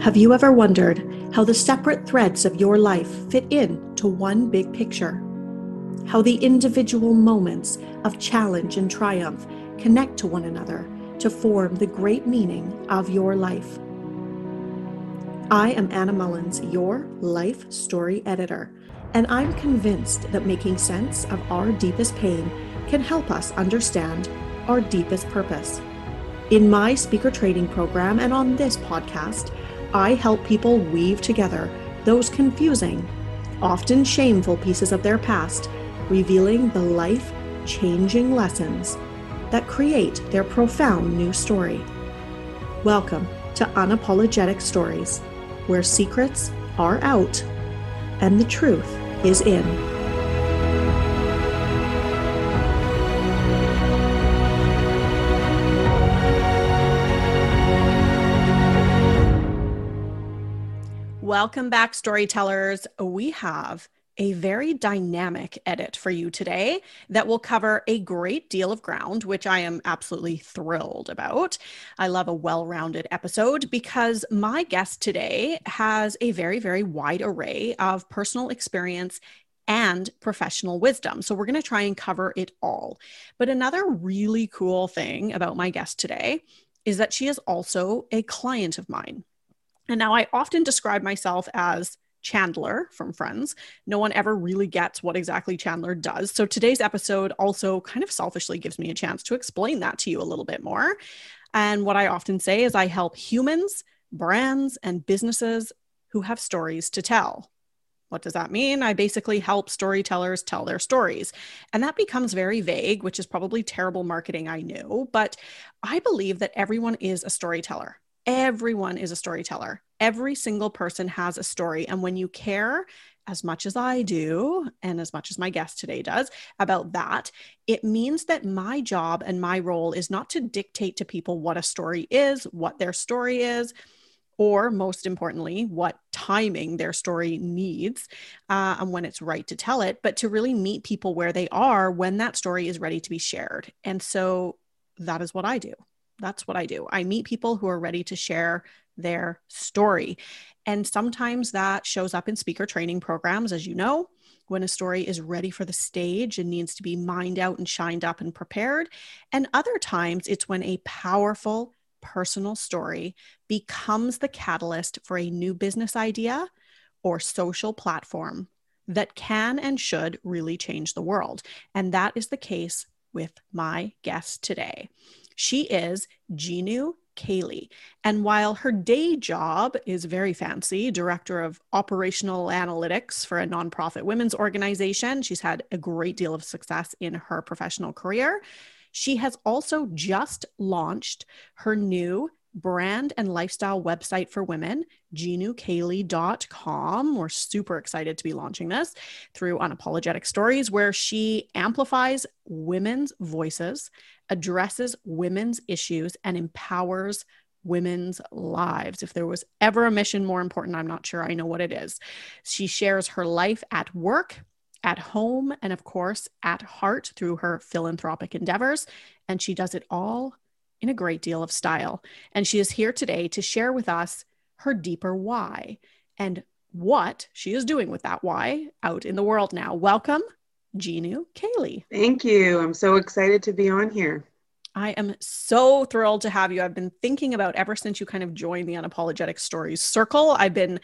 Have you ever wondered how the separate threads of your life fit in to one big picture? How the individual moments of challenge and triumph connect to one another to form the great meaning of your life? I am Anna Mullins, your life story editor, and I'm convinced that making sense of our deepest pain can help us understand our deepest purpose. In my speaker training program and on this podcast, I help people weave together those confusing, often shameful pieces of their past, revealing the life changing lessons that create their profound new story. Welcome to Unapologetic Stories, where secrets are out and the truth is in. Welcome back, storytellers. We have a very dynamic edit for you today that will cover a great deal of ground, which I am absolutely thrilled about. I love a well rounded episode because my guest today has a very, very wide array of personal experience and professional wisdom. So, we're going to try and cover it all. But another really cool thing about my guest today is that she is also a client of mine. And now I often describe myself as Chandler from Friends. No one ever really gets what exactly Chandler does. So today's episode also kind of selfishly gives me a chance to explain that to you a little bit more. And what I often say is I help humans, brands, and businesses who have stories to tell. What does that mean? I basically help storytellers tell their stories. And that becomes very vague, which is probably terrible marketing, I know. But I believe that everyone is a storyteller. Everyone is a storyteller. Every single person has a story. And when you care as much as I do, and as much as my guest today does about that, it means that my job and my role is not to dictate to people what a story is, what their story is, or most importantly, what timing their story needs uh, and when it's right to tell it, but to really meet people where they are when that story is ready to be shared. And so that is what I do that's what I do. I meet people who are ready to share their story. And sometimes that shows up in speaker training programs, as you know, when a story is ready for the stage and needs to be mined out and shined up and prepared. And other times it's when a powerful personal story becomes the catalyst for a new business idea or social platform that can and should really change the world. And that is the case with my guest today. She is Ginu Cayley. And while her day job is very fancy, director of operational analytics for a nonprofit women's organization, she's had a great deal of success in her professional career. She has also just launched her new brand and lifestyle website for women, ginucayley.com. We're super excited to be launching this through Unapologetic Stories, where she amplifies women's voices, addresses women's issues, and empowers women's lives. If there was ever a mission more important, I'm not sure I know what it is. She shares her life at work, at home, and of course, at heart through her philanthropic endeavors. And she does it all in a great deal of style. And she is here today to share with us her deeper why and what she is doing with that why out in the world now. Welcome, Ginu Cayley. Thank you. I'm so excited to be on here. I am so thrilled to have you. I've been thinking about ever since you kind of joined the Unapologetic Stories circle. I've been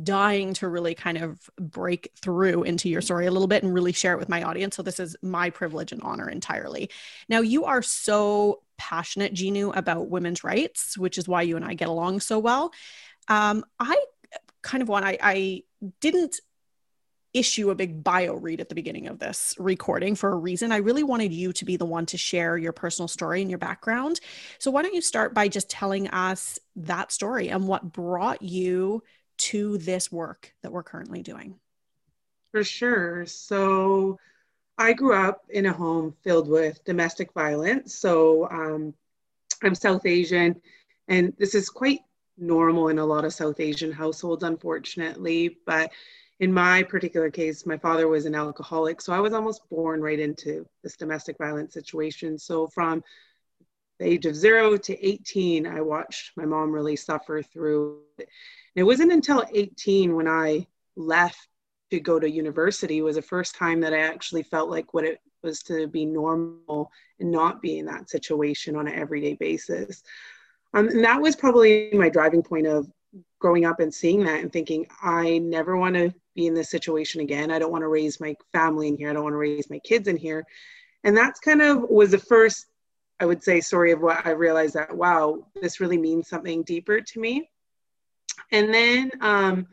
dying to really kind of break through into your story a little bit and really share it with my audience. So this is my privilege and honor entirely. Now, you are so passionate, Ginu, about women's rights, which is why you and I get along so well. Um, I kind of want, I, I didn't issue a big bio read at the beginning of this recording for a reason. I really wanted you to be the one to share your personal story and your background. So, why don't you start by just telling us that story and what brought you to this work that we're currently doing? For sure. So, I grew up in a home filled with domestic violence. So um, I'm South Asian, and this is quite normal in a lot of South Asian households, unfortunately. But in my particular case, my father was an alcoholic. So I was almost born right into this domestic violence situation. So from the age of zero to 18, I watched my mom really suffer through it. And it wasn't until 18 when I left to go to university was the first time that I actually felt like what it was to be normal and not be in that situation on an everyday basis. Um, and that was probably my driving point of growing up and seeing that and thinking, I never want to be in this situation again. I don't want to raise my family in here. I don't want to raise my kids in here. And that's kind of was the first, I would say, story of what I realized that, wow, this really means something deeper to me. And then, um,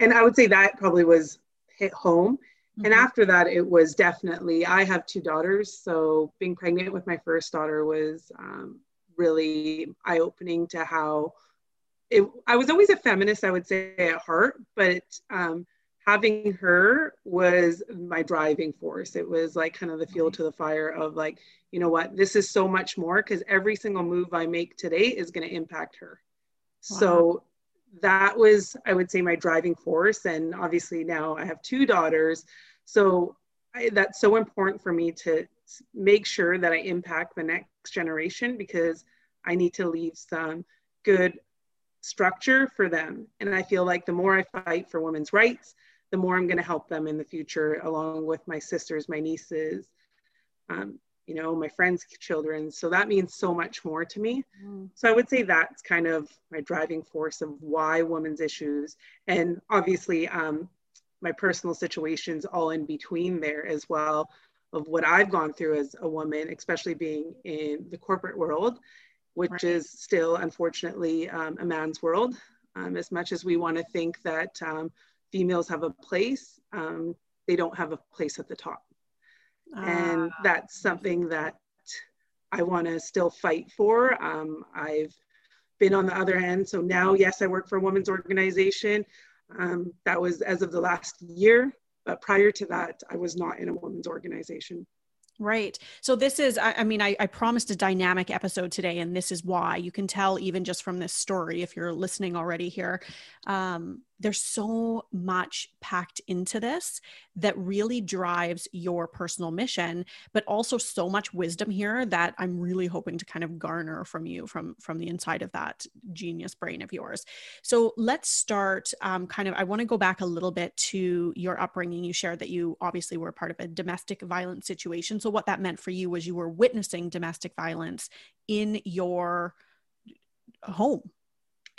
and I would say that probably was hit home. Mm-hmm. And after that, it was definitely, I have two daughters. So being pregnant with my first daughter was um, really eye opening to how it, I was always a feminist, I would say at heart, but um, having her was my driving force. It was like kind of the fuel to the fire of like, you know what, this is so much more because every single move I make today is going to impact her. Wow. So that was, I would say, my driving force. And obviously now I have two daughters. So I, that's so important for me to make sure that I impact the next generation because I need to leave some good structure for them. And I feel like the more I fight for women's rights, the more I'm going to help them in the future, along with my sisters, my nieces, um, you know, my friends' children. So that means so much more to me. Mm. So I would say that's kind of my driving force of why women's issues, and obviously um, my personal situations all in between there as well of what I've gone through as a woman, especially being in the corporate world which right. is still unfortunately um, a man's world. Um, as much as we want to think that um, females have a place, um, they don't have a place at the top. And ah. that's something that I want to still fight for. Um, I've been on the other end. So now, yes, I work for a women's organization. Um, that was as of the last year. But prior to that, I was not in a women's organization. Right. So this is, I, I mean, I, I, promised a dynamic episode today, and this is why. You can tell even just from this story, if you're listening already here, um, there's so much packed into this that really drives your personal mission but also so much wisdom here that i'm really hoping to kind of garner from you from from the inside of that genius brain of yours. So let's start um, kind of i want to go back a little bit to your upbringing. You shared that you obviously were part of a domestic violence situation. So what that meant for you was you were witnessing domestic violence in your home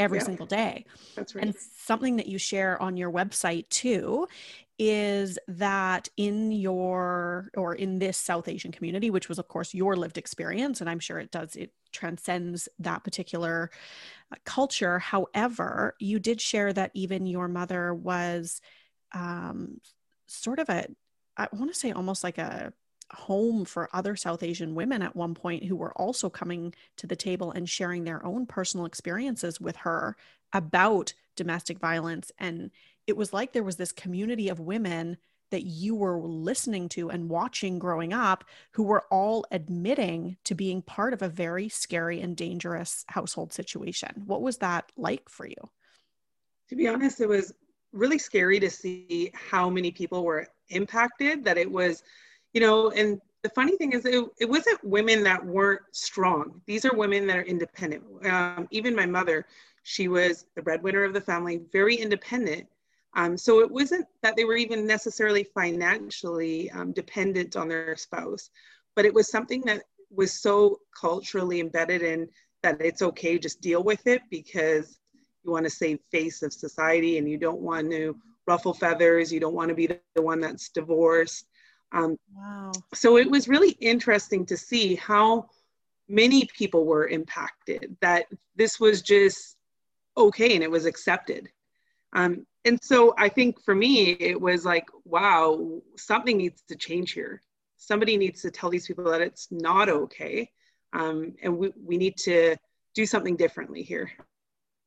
every yeah, single day. That's right. And something that you share on your website too is that in your or in this South Asian community, which was of course your lived experience, and I'm sure it does, it transcends that particular uh, culture. However, you did share that even your mother was um, sort of a, I want to say almost like a home for other South Asian women at one point who were also coming to the table and sharing their own personal experiences with her about domestic violence. And it was like there was this community of women that you were listening to and watching growing up who were all admitting to being part of a very scary and dangerous household situation. What was that like for you? To be honest, it was really scary to see how many people were impacted, that it was you know, and the funny thing is it, it wasn't women that weren't strong. These are women that are independent. Um, even my mother, she was the breadwinner of the family, very independent. Um, so it wasn't that they were even necessarily financially um, dependent on their spouse, but it was something that was so culturally embedded in that it's okay, just deal with it because you want to save face of society and you don't want to ruffle feathers. You don't want to be the one that's divorced. Um, wow. So it was really interesting to see how many people were impacted, that this was just okay and it was accepted. Um, and so I think for me, it was like, wow, something needs to change here. Somebody needs to tell these people that it's not okay. Um, and we, we need to do something differently here.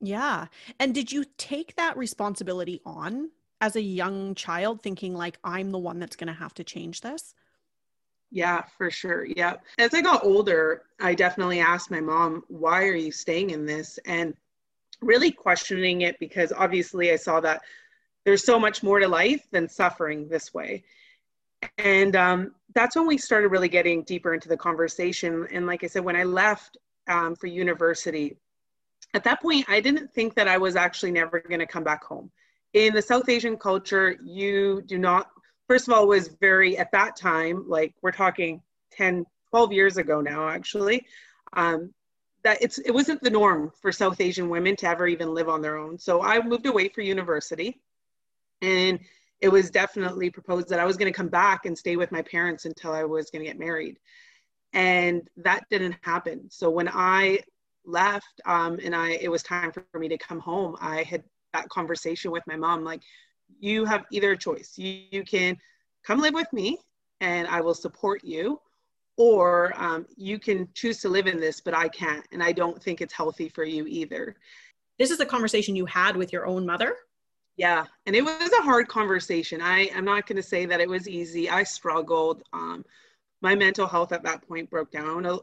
Yeah. And did you take that responsibility on as a young child thinking like i'm the one that's going to have to change this. Yeah for sure. Yeah as i got older i definitely asked my mom why are you staying in this? And really questioning it because obviously i saw that there's so much more to life than suffering this way. And um, that's when we started really getting deeper into the conversation. And like i said when i left um, for university, at that point, I didn't think that I was actually never going to come back home. In the South Asian culture, you do not, first of all, was very, at that time, like we're talking 10, 12 years ago now, actually, um, that it's, it wasn't the norm for South Asian women to ever even live on their own. So I moved away for university and it was definitely proposed that I was going to come back and stay with my parents until I was going to get married. And that didn't happen. So when I left um, and I it was time for, for me to come home, I had that conversation with my mom like, you have either a choice. You, you can come live with me and I will support you, or um, you can choose to live in this, but I can't. And I don't think it's healthy for you either. This is a conversation you had with your own mother? Yeah, and it was a hard conversation. I am not going to say that it was easy. I struggled. Um, my mental health at that point broke down uh,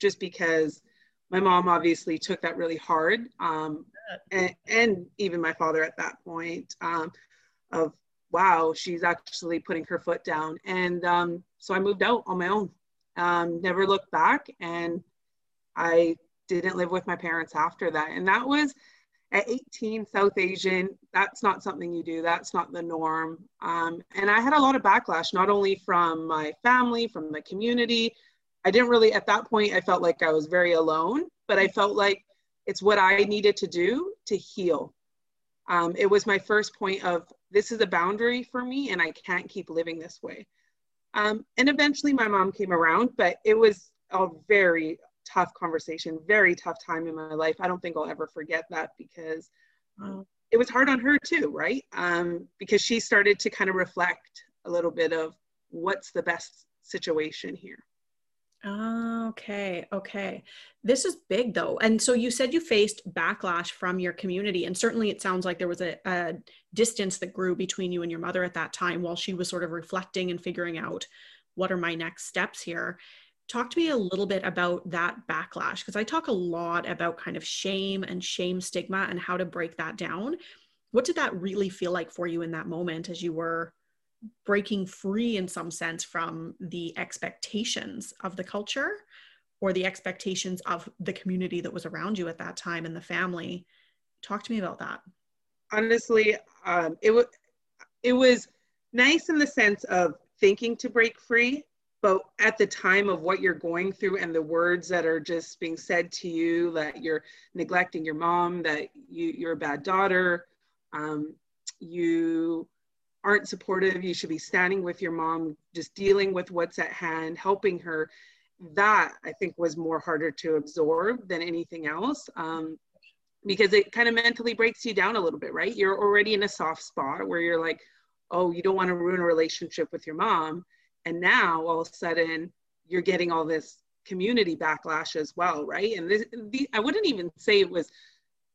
just because my mom obviously took that really hard, um, and, and, even my father at that point um, of wow, she's actually putting her foot down. And um, so I moved out on my own. Um, never looked back, and I didn't live with my parents after that. And that was at 18 south asian that's not something you do that's not the norm um, and i had a lot of backlash not only from my family from the community i didn't really at that point i felt like i was very alone but i felt like it's what i needed to do to heal um, it was my first point of this is a boundary for me and i can't keep living this way um, and eventually my mom came around but it was a very tough conversation, very tough time in my life. I don't think I'll ever forget that because um, it was hard on her too, right? Um, because she started to kind of reflect a little bit of what's the best situation here. Ah, okay, okay. This is big though. And so you said you faced backlash from your community, and certainly it sounds like there was a, a, distance that grew between you and your mother at that time while she was sort of reflecting and figuring out what are my next steps here. Talk to me a little bit about that backlash because I talk a lot about kind of shame and shame stigma and how to break that down. What did that really feel like for you in that moment as you were breaking free in some sense from the expectations of the culture or the expectations of the community that was around you at that time and the family? Talk to me about that. Honestly, um, it was it was nice in the sense of thinking to break free but at the time of what you're going through and the words that are just being said to you that you're neglecting your mom that you, you're a bad daughter um, you aren't supportive you should be standing with your mom just dealing with what's at hand helping her. That i think was more harder to absorb than anything else um, because it kind of mentally breaks you down a little bit right? You're already in a soft spot where you're like oh you don't want to ruin a relationship with your mom. And now all of a sudden you're getting all this community backlash as well right? And this, the, i wouldn't even say it was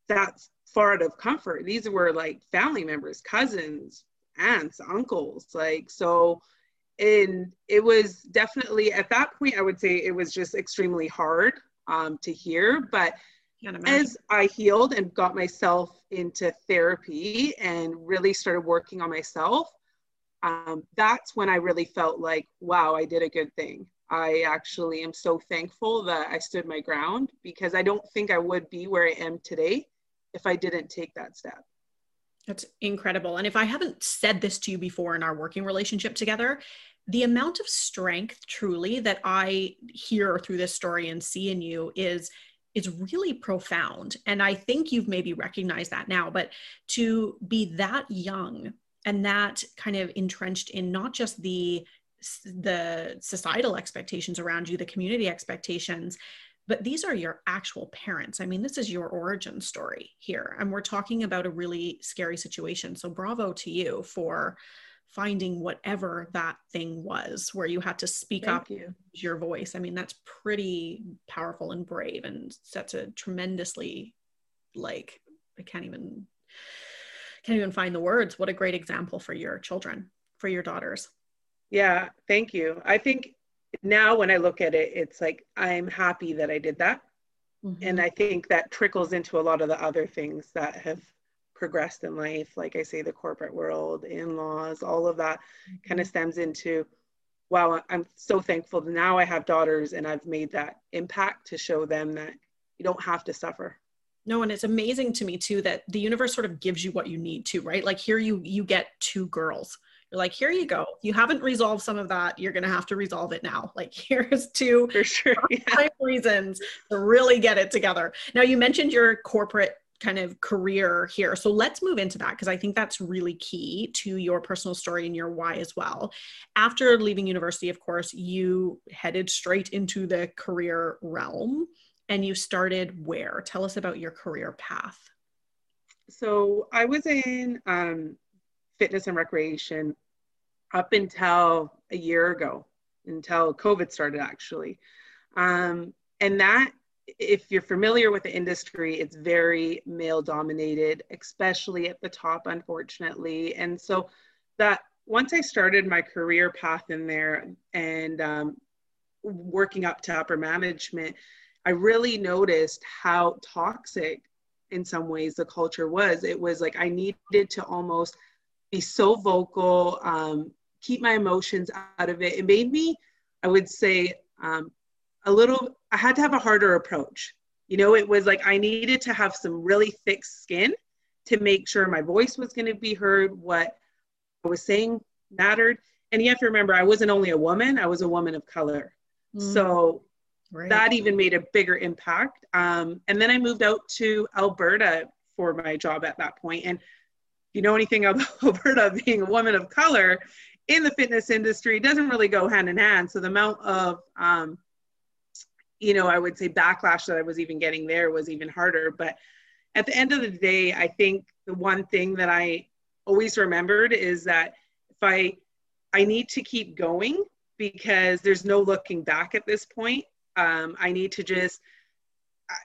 that far out of comfort. These were like family members cousins aunts uncles like so and it was definitely at that point i would say it was just extremely hard um, to hear but as i healed and got myself into therapy and really started working on myself um, that's when I really felt like, wow, I did a good thing. I actually am so thankful that I stood my ground because I don't think I would be where I am today if I didn't take that step. That's incredible. And if I haven't said this to you before in our working relationship together, the amount of strength truly that I hear through this story and see in you is is really profound. And I think you've maybe recognized that now, but to be that young and that kind of entrenched in not just the the societal expectations around you the community expectations but these are your actual parents i mean this is your origin story here and we're talking about a really scary situation so bravo to you for finding whatever that thing was where you had to speak Thank up you. your voice i mean that's pretty powerful and brave and sets a tremendously like i can't even can't even find the words. What a great example for your children, for your daughters. Yeah, thank you. I think now when I look at it, it's like I'm happy that I did that. Mm-hmm. And I think that trickles into a lot of the other things that have progressed in life. Like I say, the corporate world, in laws, all of that mm-hmm. kind of stems into wow, I'm so thankful now I have daughters and I've made that impact to show them that you don't have to suffer no and it's amazing to me too that the universe sort of gives you what you need to right like here you you get two girls you're like here you go. You haven't resolved some of that you're gonna have to resolve it now. Like here's two for sure yeah. reasons to really get it together. Now you mentioned your corporate kind of career here so let's move into that because i think that's really key to your personal story and your why as well. After leaving university of course you headed straight into the career realm and you started where? Tell us about your career path. So i was in um, fitness and recreation up until a year ago, until COVID started actually. Um, and that, if you're familiar with the industry, it's very male dominated, especially at the top, unfortunately. And so that once I started my career path in there and um, working up to upper management, I really noticed how toxic in some ways the culture was. It was like I needed to almost be so vocal, um, keep my emotions out of it. It made me, I would say, um, a little, I had to have a harder approach. You know, it was like I needed to have some really thick skin to make sure my voice was going to be heard, what I was saying mattered. And you have to remember, I wasn't only a woman, I was a woman of color. Mm. So right. that even made a bigger impact. Um, and then I moved out to Alberta for my job at that point. And you know anything about Alberta being a woman of color in the fitness industry doesn't really go hand in hand. So the amount of, um, you know, I would say backlash that I was even getting there was even harder. But at the end of the day, I think the one thing that I always remembered is that if I, I need to keep going because there's no looking back at this point. Um, I need to just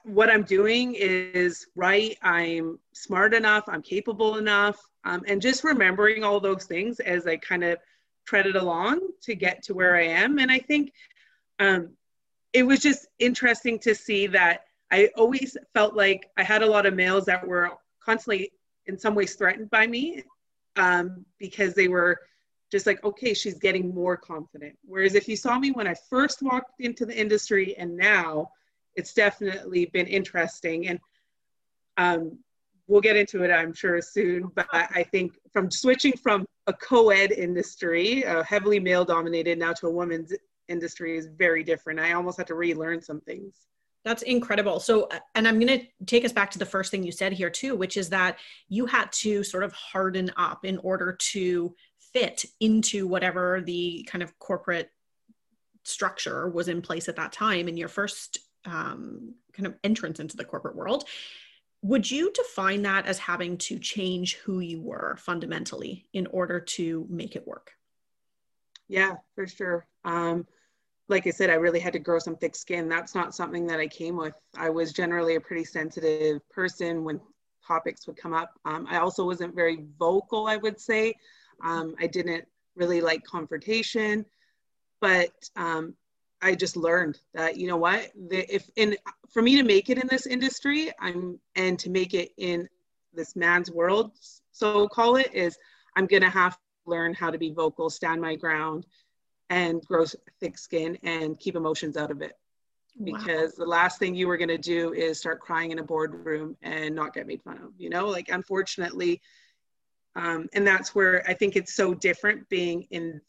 what I'm doing is right. I'm smart enough. I'm capable enough. Um, and just remembering all those things as I kind of treaded along to get to where I am. And I think um, it was just interesting to see that I always felt like I had a lot of males that were constantly, in some ways, threatened by me um, because they were just like, okay, she's getting more confident. Whereas if you saw me when I first walked into the industry and now, it's definitely been interesting. And um, we'll get into it, I'm sure, soon. But I think from switching from a co-ed industry, a heavily male-dominated, now to a woman's industry is very different. I almost had to relearn some things. That's incredible. So, and I'm going to take us back to the first thing you said here, too, which is that you had to sort of harden up in order to fit into whatever the kind of corporate structure was in place at that time in your first um, kind of entrance into the corporate world. Would you define that as having to change who you were fundamentally in order to make it work? Yeah, for sure. Um, like I said, I really had to grow some thick skin. That's not something that I came with. I was generally a pretty sensitive person when topics would come up. Um, I also wasn't very vocal, I would say. Um, I didn't really like confrontation, but um, I just learned that you know what? The, if in for me to make it in this industry I'm and to make it in this man's world so call it is I'm gonna have to learn how to be vocal stand my ground and grow thick skin and keep emotions out of it. Because wow. the last thing you were going to do is start crying in a boardroom and not get made fun of you know? Like unfortunately um, and that's where i think it's so different being in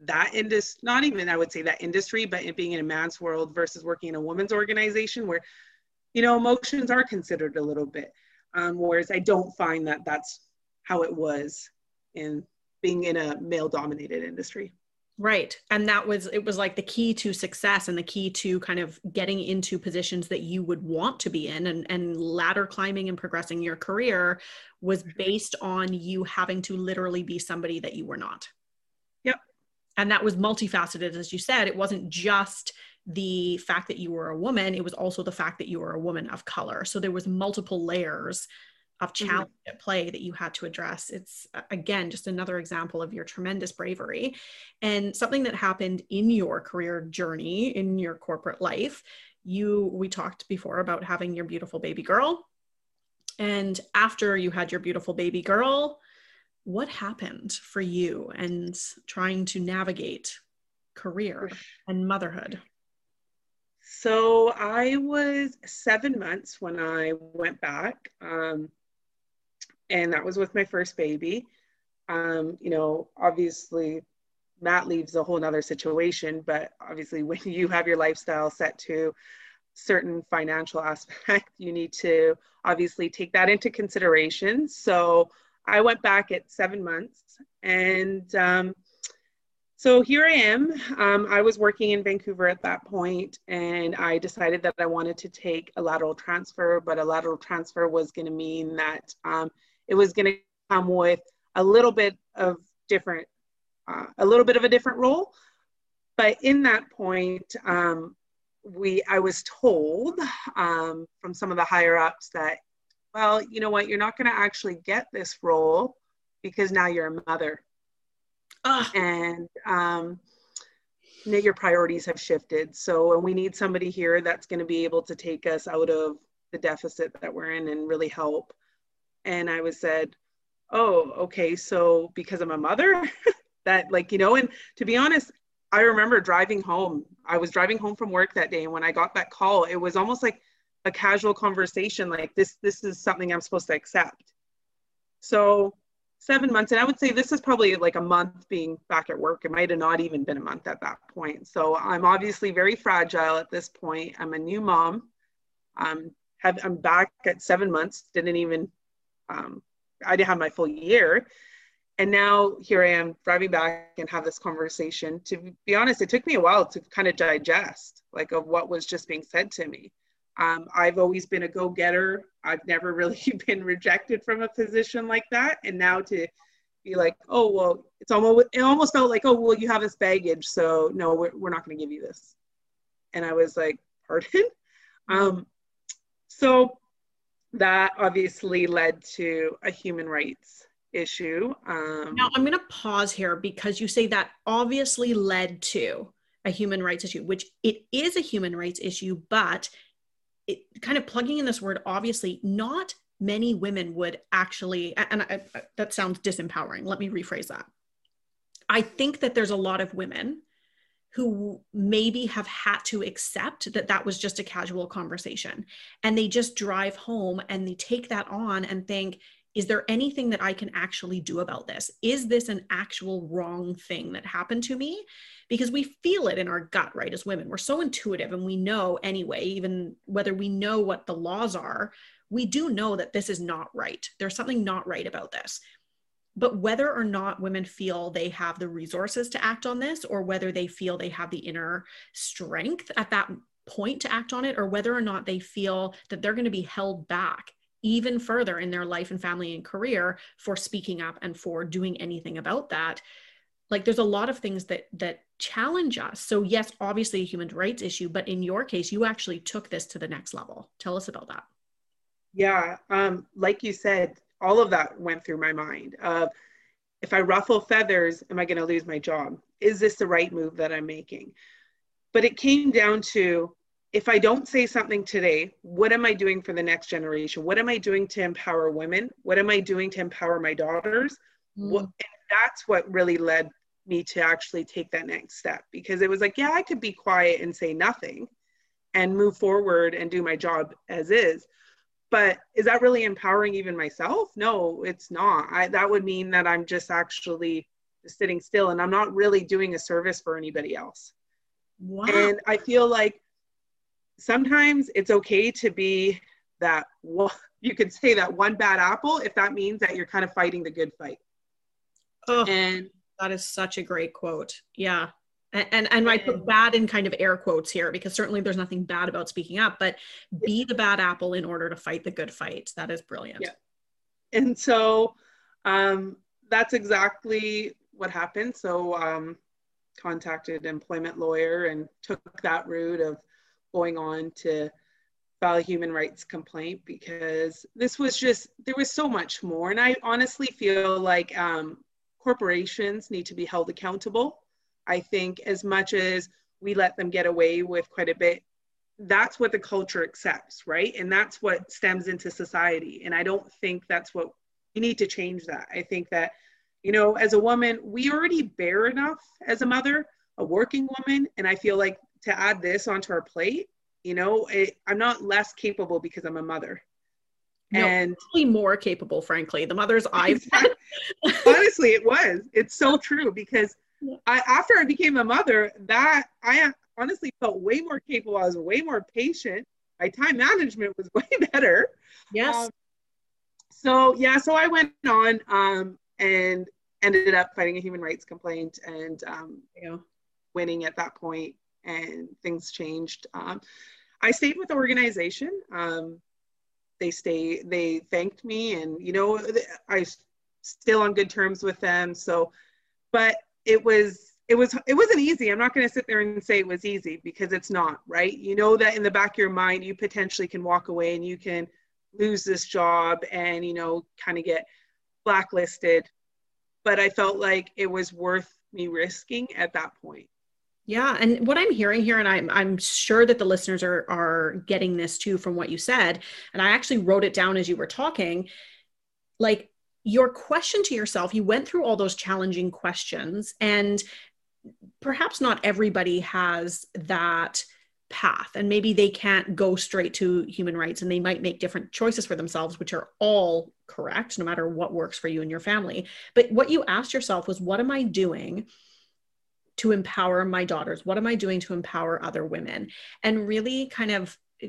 that industry, not even I would say that industry, but it being in a man's world versus working in a woman's organization where, you know, emotions are considered a little bit. Um, whereas I don't find that that's how it was in being in a male dominated industry. Right. And that was, it was like the key to success and the key to kind of getting into positions that you would want to be in and, and ladder climbing and progressing your career was based on you having to literally be somebody that you were not and that was multifaceted as you said it wasn't just the fact that you were a woman it was also the fact that you were a woman of color so there was multiple layers of mm-hmm. challenge mm-hmm. at play that you had to address it's again just another example of your tremendous bravery and something that happened in your career journey in your corporate life you we talked before about having your beautiful baby girl and after you had your beautiful baby girl what happened for you and trying to navigate career and motherhood? So I was seven months when I went back. Um, and that was with my first baby. Um, you know, obviously, mat leaves a whole nother situation, but obviously, when you have your lifestyle set to certain financial aspect, you need to obviously take that into consideration. So I went back at seven months, and um, so here I am. Um, I was working in Vancouver at that point, and I decided that I wanted to take a lateral transfer, but a lateral transfer was going to mean that um, it was going to come with a little bit of different, uh, a little bit of a different role. But in that point, um, we I was told um, from some of the higher ups that, well, you know what, you're not going to actually get this role because now you're a mother, ah. and um, your priorities have shifted. So, and we need somebody here that's going to be able to take us out of the deficit that we're in and really help. And I was said, oh, okay, so because I'm a mother, that like you know, and to be honest, I remember driving home. I was driving home from work that day, and when I got that call, it was almost like a casual conversation, like this this is something I'm supposed to accept. So seven months, and I would say this is probably like a month being back at work. It might have not even been a month at that point. So I'm obviously very fragile at this point. I'm a new mom. Um, have, I'm back at seven months. Didn't even um, I didn't have my full year and now here I am driving back and have this conversation. To be honest, it took me a while to kind of digest like of what was just being said to me. Um, I've always been a go-getter. I've never really been rejected from a position like that, and now to be like, oh well, it's almost it almost felt like, oh well, you have this baggage, so no, we're we're not going to give you this. And I was like, pardon. Um, so that obviously led to a human rights issue. Um, now, I'm going to pause here because you say that obviously led to a human rights issue, which it is a human rights issue, but it kind of plugging in this word, obviously, not many women would actually, and I, I, that sounds disempowering. Let me rephrase that. I think that there's a lot of women who maybe have had to accept that that was just a casual conversation and they just drive home and they take that on and think is there anything that I can actually do about this? Is this an actual wrong thing that happened to me? Because we feel it in our gut, right? As women, we're so intuitive and we know anyway, even whether we know what the laws are, we do know that this is not right. There's something not right about this. But whether or not women feel they have the resources to act on this, or whether they feel they have the inner strength at that point to act on it, or whether or not they feel that they're going to be held back even further in their life and family and career for speaking up and for doing anything about that. Like there's a lot of things that that challenge us. So yes obviously a human rights issue but in your case you actually took this to the next level. Tell us about that. Yeah um like you said all of that went through my mind uh, if i ruffle feathers am i going to lose my job? Is this the right move that i'm making? But it came down to if I don't say something today, what am I doing for the next generation? What am I doing to empower women? What am I doing to empower my daughters? Mm. What, that's what really led me to actually take that next step because it was like, yeah, I could be quiet and say nothing and move forward and do my job as is. But is that really empowering even myself? No, it's not. I, that would mean that I'm just actually sitting still and I'm not really doing a service for anybody else. Wow. And I feel like sometimes it's okay to be that one, you could say that one bad apple if that means that you're kind of fighting the good fight. Oh, and that is such a great quote. Yeah. And, and, and I put bad in kind of air quotes here because certainly there's nothing bad about speaking up, but be the bad apple in order to fight the good fight. That is brilliant. Yeah. And so um, that's exactly what happened. So um, contacted employment lawyer and took that route of going on to file a human rights complaint because this was just there was so much more. And i honestly feel like um, corporations need to be held accountable. I think as much as we let them get away with quite a bit that's what the culture accepts right? And that's what stems into society. And i don't think that's what we need to change that. I think that you know as a woman we already bear enough as a mother a working woman and i feel like to add this onto our plate You know, it, I'm not less capable because I'm a mother. No, and probably more capable, frankly. The mothers I've honestly, it was. It's so true because I, after I became a mother, that I honestly felt way more capable. I was way more patient. My time management was way better. Yes. Um, so yeah, so I went on um, and ended up fighting a human rights complaint and um, you know, winning at that point, and things changed. Um, I stayed with the organization. Um, they stay. They thanked me, and you know, I still on good terms with them. So, but it was it was it wasn't easy i'm not going to sit there and say it was easy because it's not right you know that in the back of your mind you potentially can walk away and you can lose this job and you know kind of get blacklisted but i felt like it was worth me risking at that point yeah and what i'm hearing here and i'm i'm sure that the listeners are are getting this too from what you said and i actually wrote it down as you were talking like your question to yourself, you went through all those challenging questions, and perhaps not everybody has that path and maybe they can't go straight to human rights and they might make different choices for themselves which are all correct no matter what works for you and your family. But what you asked yourself was what am i doing to empower my daughters what am i doing to empower other women and really kind of eh,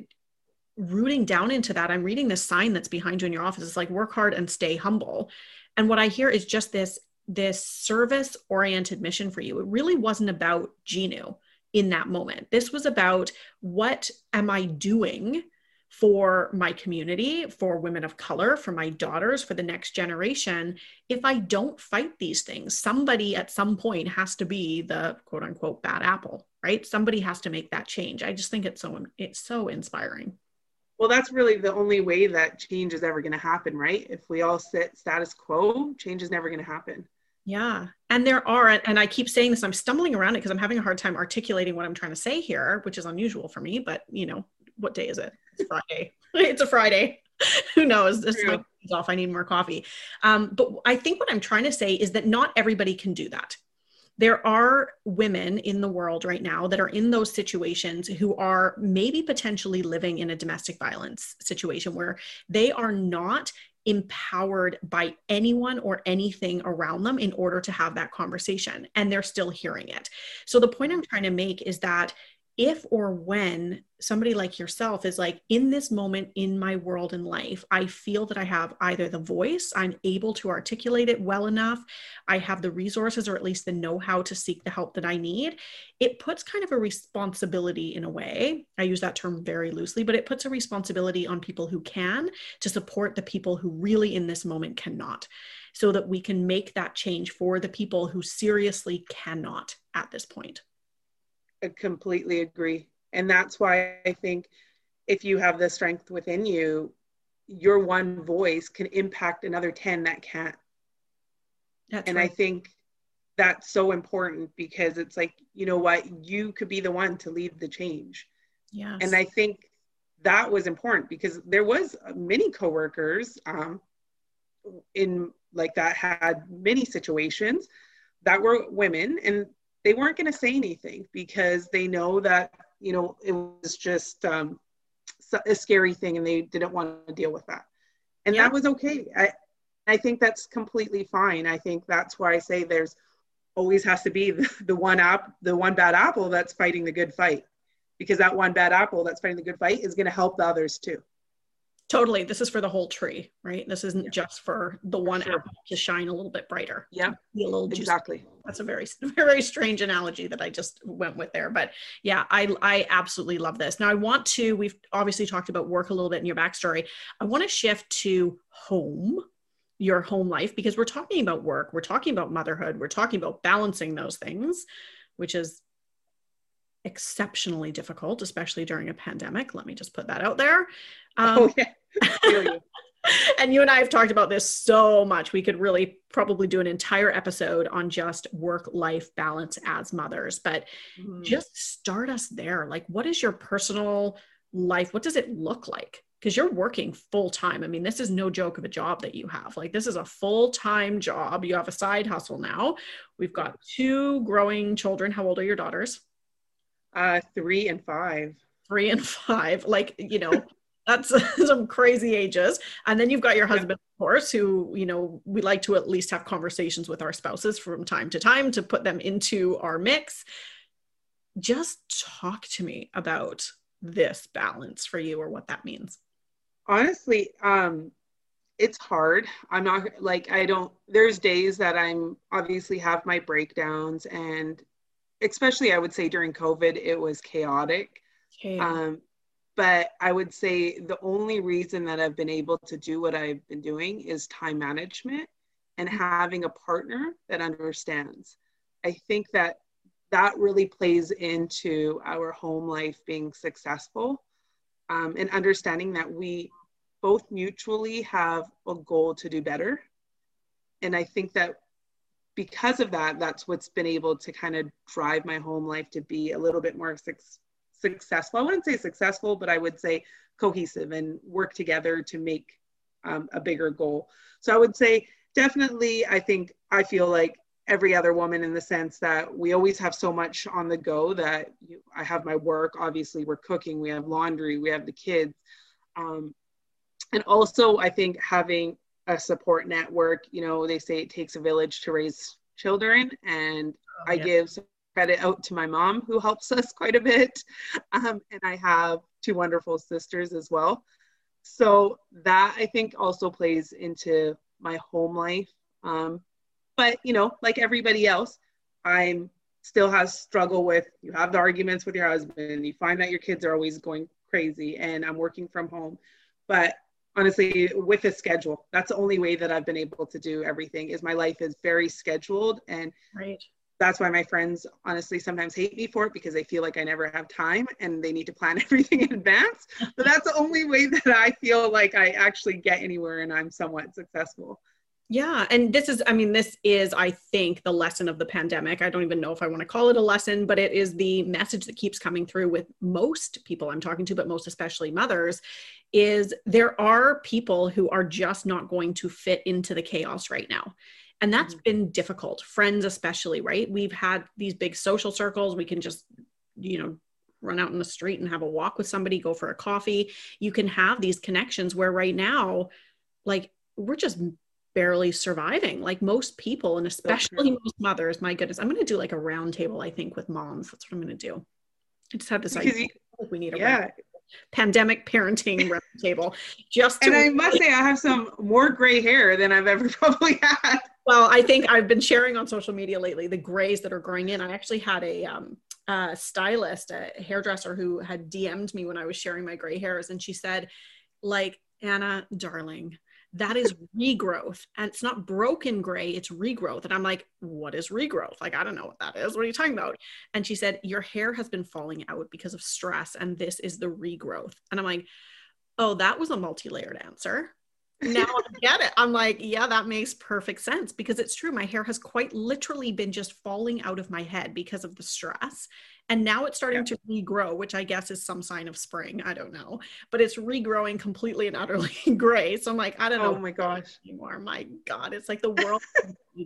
rooting down into that, I'm reading this sign that's behind you in your office. It's like work hard and stay humble. And what I hear is just this this service oriented mission for you. It really wasn't about Ginu in that moment. This was about what am I doing for my community, for women of color, for my daughters, for the next generation. If I don't fight these things, somebody at some point has to be the quote unquote bad apple, right? Somebody has to make that change. I just think it's so it's so inspiring well that's really the only way that change is ever going to happen right if we all sit status quo change is never going to happen yeah and there are and i keep saying this i'm stumbling around it because i'm having a hard time articulating what i'm trying to say here which is unusual for me but you know what day is it it's friday. It's a friday. Who knows? This is off. I need more coffee. Um, but i think what i'm trying to say is that not everybody can do that. There are women in the world right now that are in those situations who are maybe potentially living in a domestic violence situation where they are not empowered by anyone or anything around them in order to have that conversation and they're still hearing it. So the point I'm trying to make is that if or when somebody like yourself is like in this moment in my world and life i feel that i have either the voice i'm able to articulate it well enough i have the resources or at least the know-how to seek the help that i need it puts kind of a responsibility in a way i use that term very loosely but it puts a responsibility on people who can to support the people who really in this moment cannot so that we can make that change for the people who seriously cannot at this point I completely agree. And that's why I think if you have the strength within you, your one voice can impact another 10 that can't. That's and right. I think that's so important because it's like, you know what, you could be the one to lead the change. Yeah. And I think that was important because there was many coworkers um, in like that had many situations that were women and they weren't going to say anything because they know that you know it was just um, a scary thing and they didn't want to deal with that. And yeah. that was okay. I i think that's completely fine. I think that's why i say there's always has to be the, the one app the one bad apple that's fighting the good fight. Because that one bad apple that's fighting the good fight is going to help the others too Totally. This is for the whole tree, right? This isn't yeah. just for the one sure. apple to shine a little bit brighter. Yeah. Be a little juicy. Exactly. That's a very, very strange analogy that I just went with there. But yeah, I, I absolutely love this. Now I want to, we've obviously talked about work a little bit in your backstory. I want to shift to home, your home life, because we're talking about work, we're talking about motherhood, we're talking about balancing those things, which is exceptionally difficult, especially during a pandemic. Let me just put that out there. Um, oh, yeah. and you and I have talked about this so much. We could really probably do an entire episode on just work life balance as mothers, but mm. just start us there. Like, what is your personal life? What does it look like? Because you're working full time. I mean, this is no joke of a job that you have. Like, this is a full time job. You have a side hustle now. We've got two growing children. How old are your daughters? Uh, three and five. three and five. Like, you know, that's some crazy ages. And then you've got your husband, of course, who, you know, we like to at least have conversations with our spouses from time to time to put them into our mix. Just talk to me about this balance for you or what that means. Honestly, um, it's hard. I'm not like I don't there's days that I'm obviously have my breakdowns and especially I would say during COVID it was chaotic. Okay. Um but I would say the only reason that I've been able to do what I've been doing is time management and mm-hmm. having a partner that understands. I think that that really plays into our home life being successful um, and understanding that we both mutually have a goal to do better. And I think that because of that, that's what's been able to kind of drive my home life to be a little bit more su- successful. I wouldn't say successful, but I would say cohesive and work together to make um, a bigger goal. So I would say definitely, I think I feel like every other woman in the sense that we always have so much on the go that you, I have my work, obviously, we're cooking, we have laundry, we have the kids. Um, and also i think having a support network you know they say it takes a village to raise children and oh, i yeah. give credit out to my mom who helps us quite a bit. Um, and i have two wonderful sisters as well. So that i think also plays into my home life. Um, but you know like everybody else i'm still has struggle with you have the arguments with your husband you find that your kids are always going crazy and i'm working from home. But honestly with a schedule that's the only way that i've been able to do everything is my life is very scheduled and right that's why my friends honestly sometimes hate me for it because they feel like i never have time and they need to plan everything in advance but that's the only way that i feel like i actually get anywhere and i'm somewhat successful yeah. And this is, I mean, this is, I think, the lesson of the pandemic. I don't even know if I want to call it a lesson, but it is the message that keeps coming through with most people I'm talking to, but most especially mothers, is there are people who are just not going to fit into the chaos right now. And that's mm-hmm. been difficult, friends especially, right? We've had these big social circles. We can just, you know, run out in the street and have a walk with somebody, go for a coffee. You can have these connections where right now, like, we're just barely surviving like most people and especially most mothers my goodness i'm going to do like a round table i think with moms that's what i'm going to do i just had this idea you, we need a yeah. Pandemic parenting round table just and i must say i have some more gray hair than i've ever probably had. Well i think i've been sharing on social media lately the grays that are growing in. I actually had a um, a stylist a hairdresser who had dm'd me when i was sharing my gray hairs and she said like anna darling that is regrowth and it's not broken gray it's regrowth. And i'm like what is regrowth? Like i don't know what that is. What are you talking about? And she said your hair has been falling out because of stress and this is the regrowth. And i'm like oh that was a multi-layered answer. Now I get it. I'm like, yeah, that makes perfect sense because it's true. My hair has quite literally been just falling out of my head because of the stress and now it's starting yeah. to regrow which i guess is some sign of spring. I don't know. But it's regrowing completely and utterly gray. So i'm like i don't know oh my gosh. anymore. My god it's like the world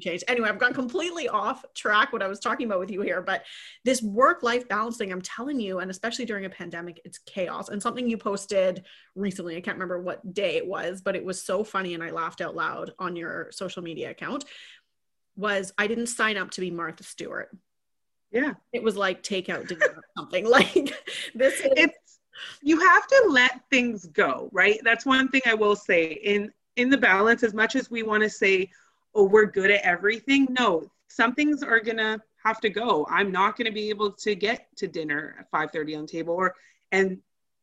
changed. Anyway i've gone completely off track what i was talking about with you here but this work life balancing i'm telling you and especially during a pandemic it's chaos. And something you posted recently i can't remember what day it was but it was so funny and i laughed out loud on your social media account was i didn't sign up to be martha stewart yeah. It was like takeout dinner or something. Like this is it's you have to let things go, right? That's one thing I will say. In in the balance, as much as we want to say, oh, we're good at everything, no, some things are gonna have to go. I'm not gonna be able to get to dinner at 5:30 on table. Or and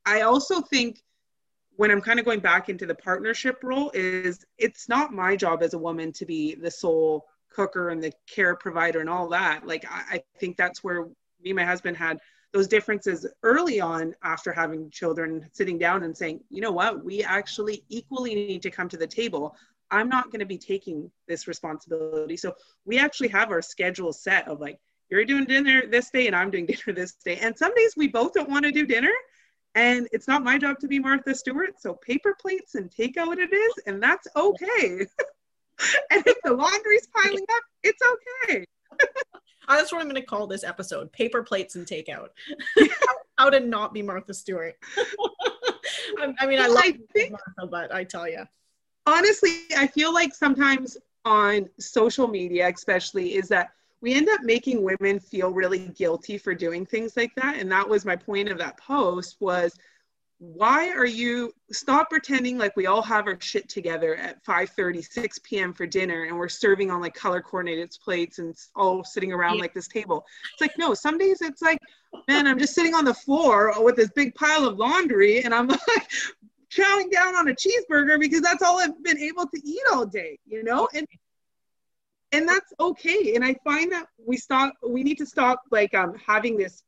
I also think when I'm kind of going back into the partnership role is it's not my job as a woman to be the sole cooker and the care provider and all that like I, I, think that's where me and my husband had those differences early on after having children sitting down and saying you know what? We actually equally need to come to the table. I'm not going to be taking this responsibility. So we actually have our schedule set of like you're doing dinner this day and i'm doing dinner this day. And some days we both don't want to do dinner and it's not my job to be martha stewart so paper plates and takeout it is and that's okay and if the laundry's piling up, it's okay. That's what I'm going to call this episode: paper plates and takeout. how to not be Martha Stewart. I, I, mean, I think, Martha, but I tell you. Honestly, I feel like sometimes on social media, especially, is that we end up making women feel really guilty for doing things like that. And that was my point of that post was why are you stop pretending like we all have our shit together at 5 30 6 p.m for dinner and we're serving on like color coordinated plates and all sitting around yeah. like this table. It's like no some days it's like man i'm just sitting on the floor with this big pile of laundry and i'm like chowing down on a cheeseburger because that's all i've been able to eat all day you know? And and that's okay. And i find that we stop we need to stop like um having this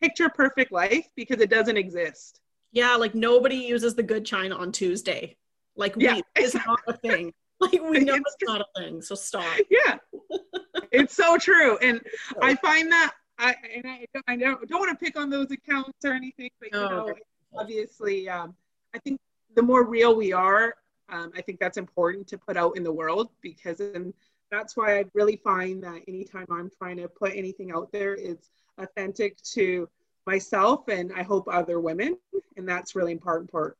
picture perfect life because it doesn't exist yeah, like nobody uses the good china on Tuesday. Like yeah. is not a thing. Like we know it's, it's not a thing. So stop. Yeah. it's so true. And I find that I and I, I don't, don't want to pick on those accounts or anything, but you know, okay. obviously um, I think the more real we are, um, I think that's important to put out in the world because and that's why I really find that anytime I'm trying to put anything out there, it's authentic to myself and I hope other women. And that's really important part,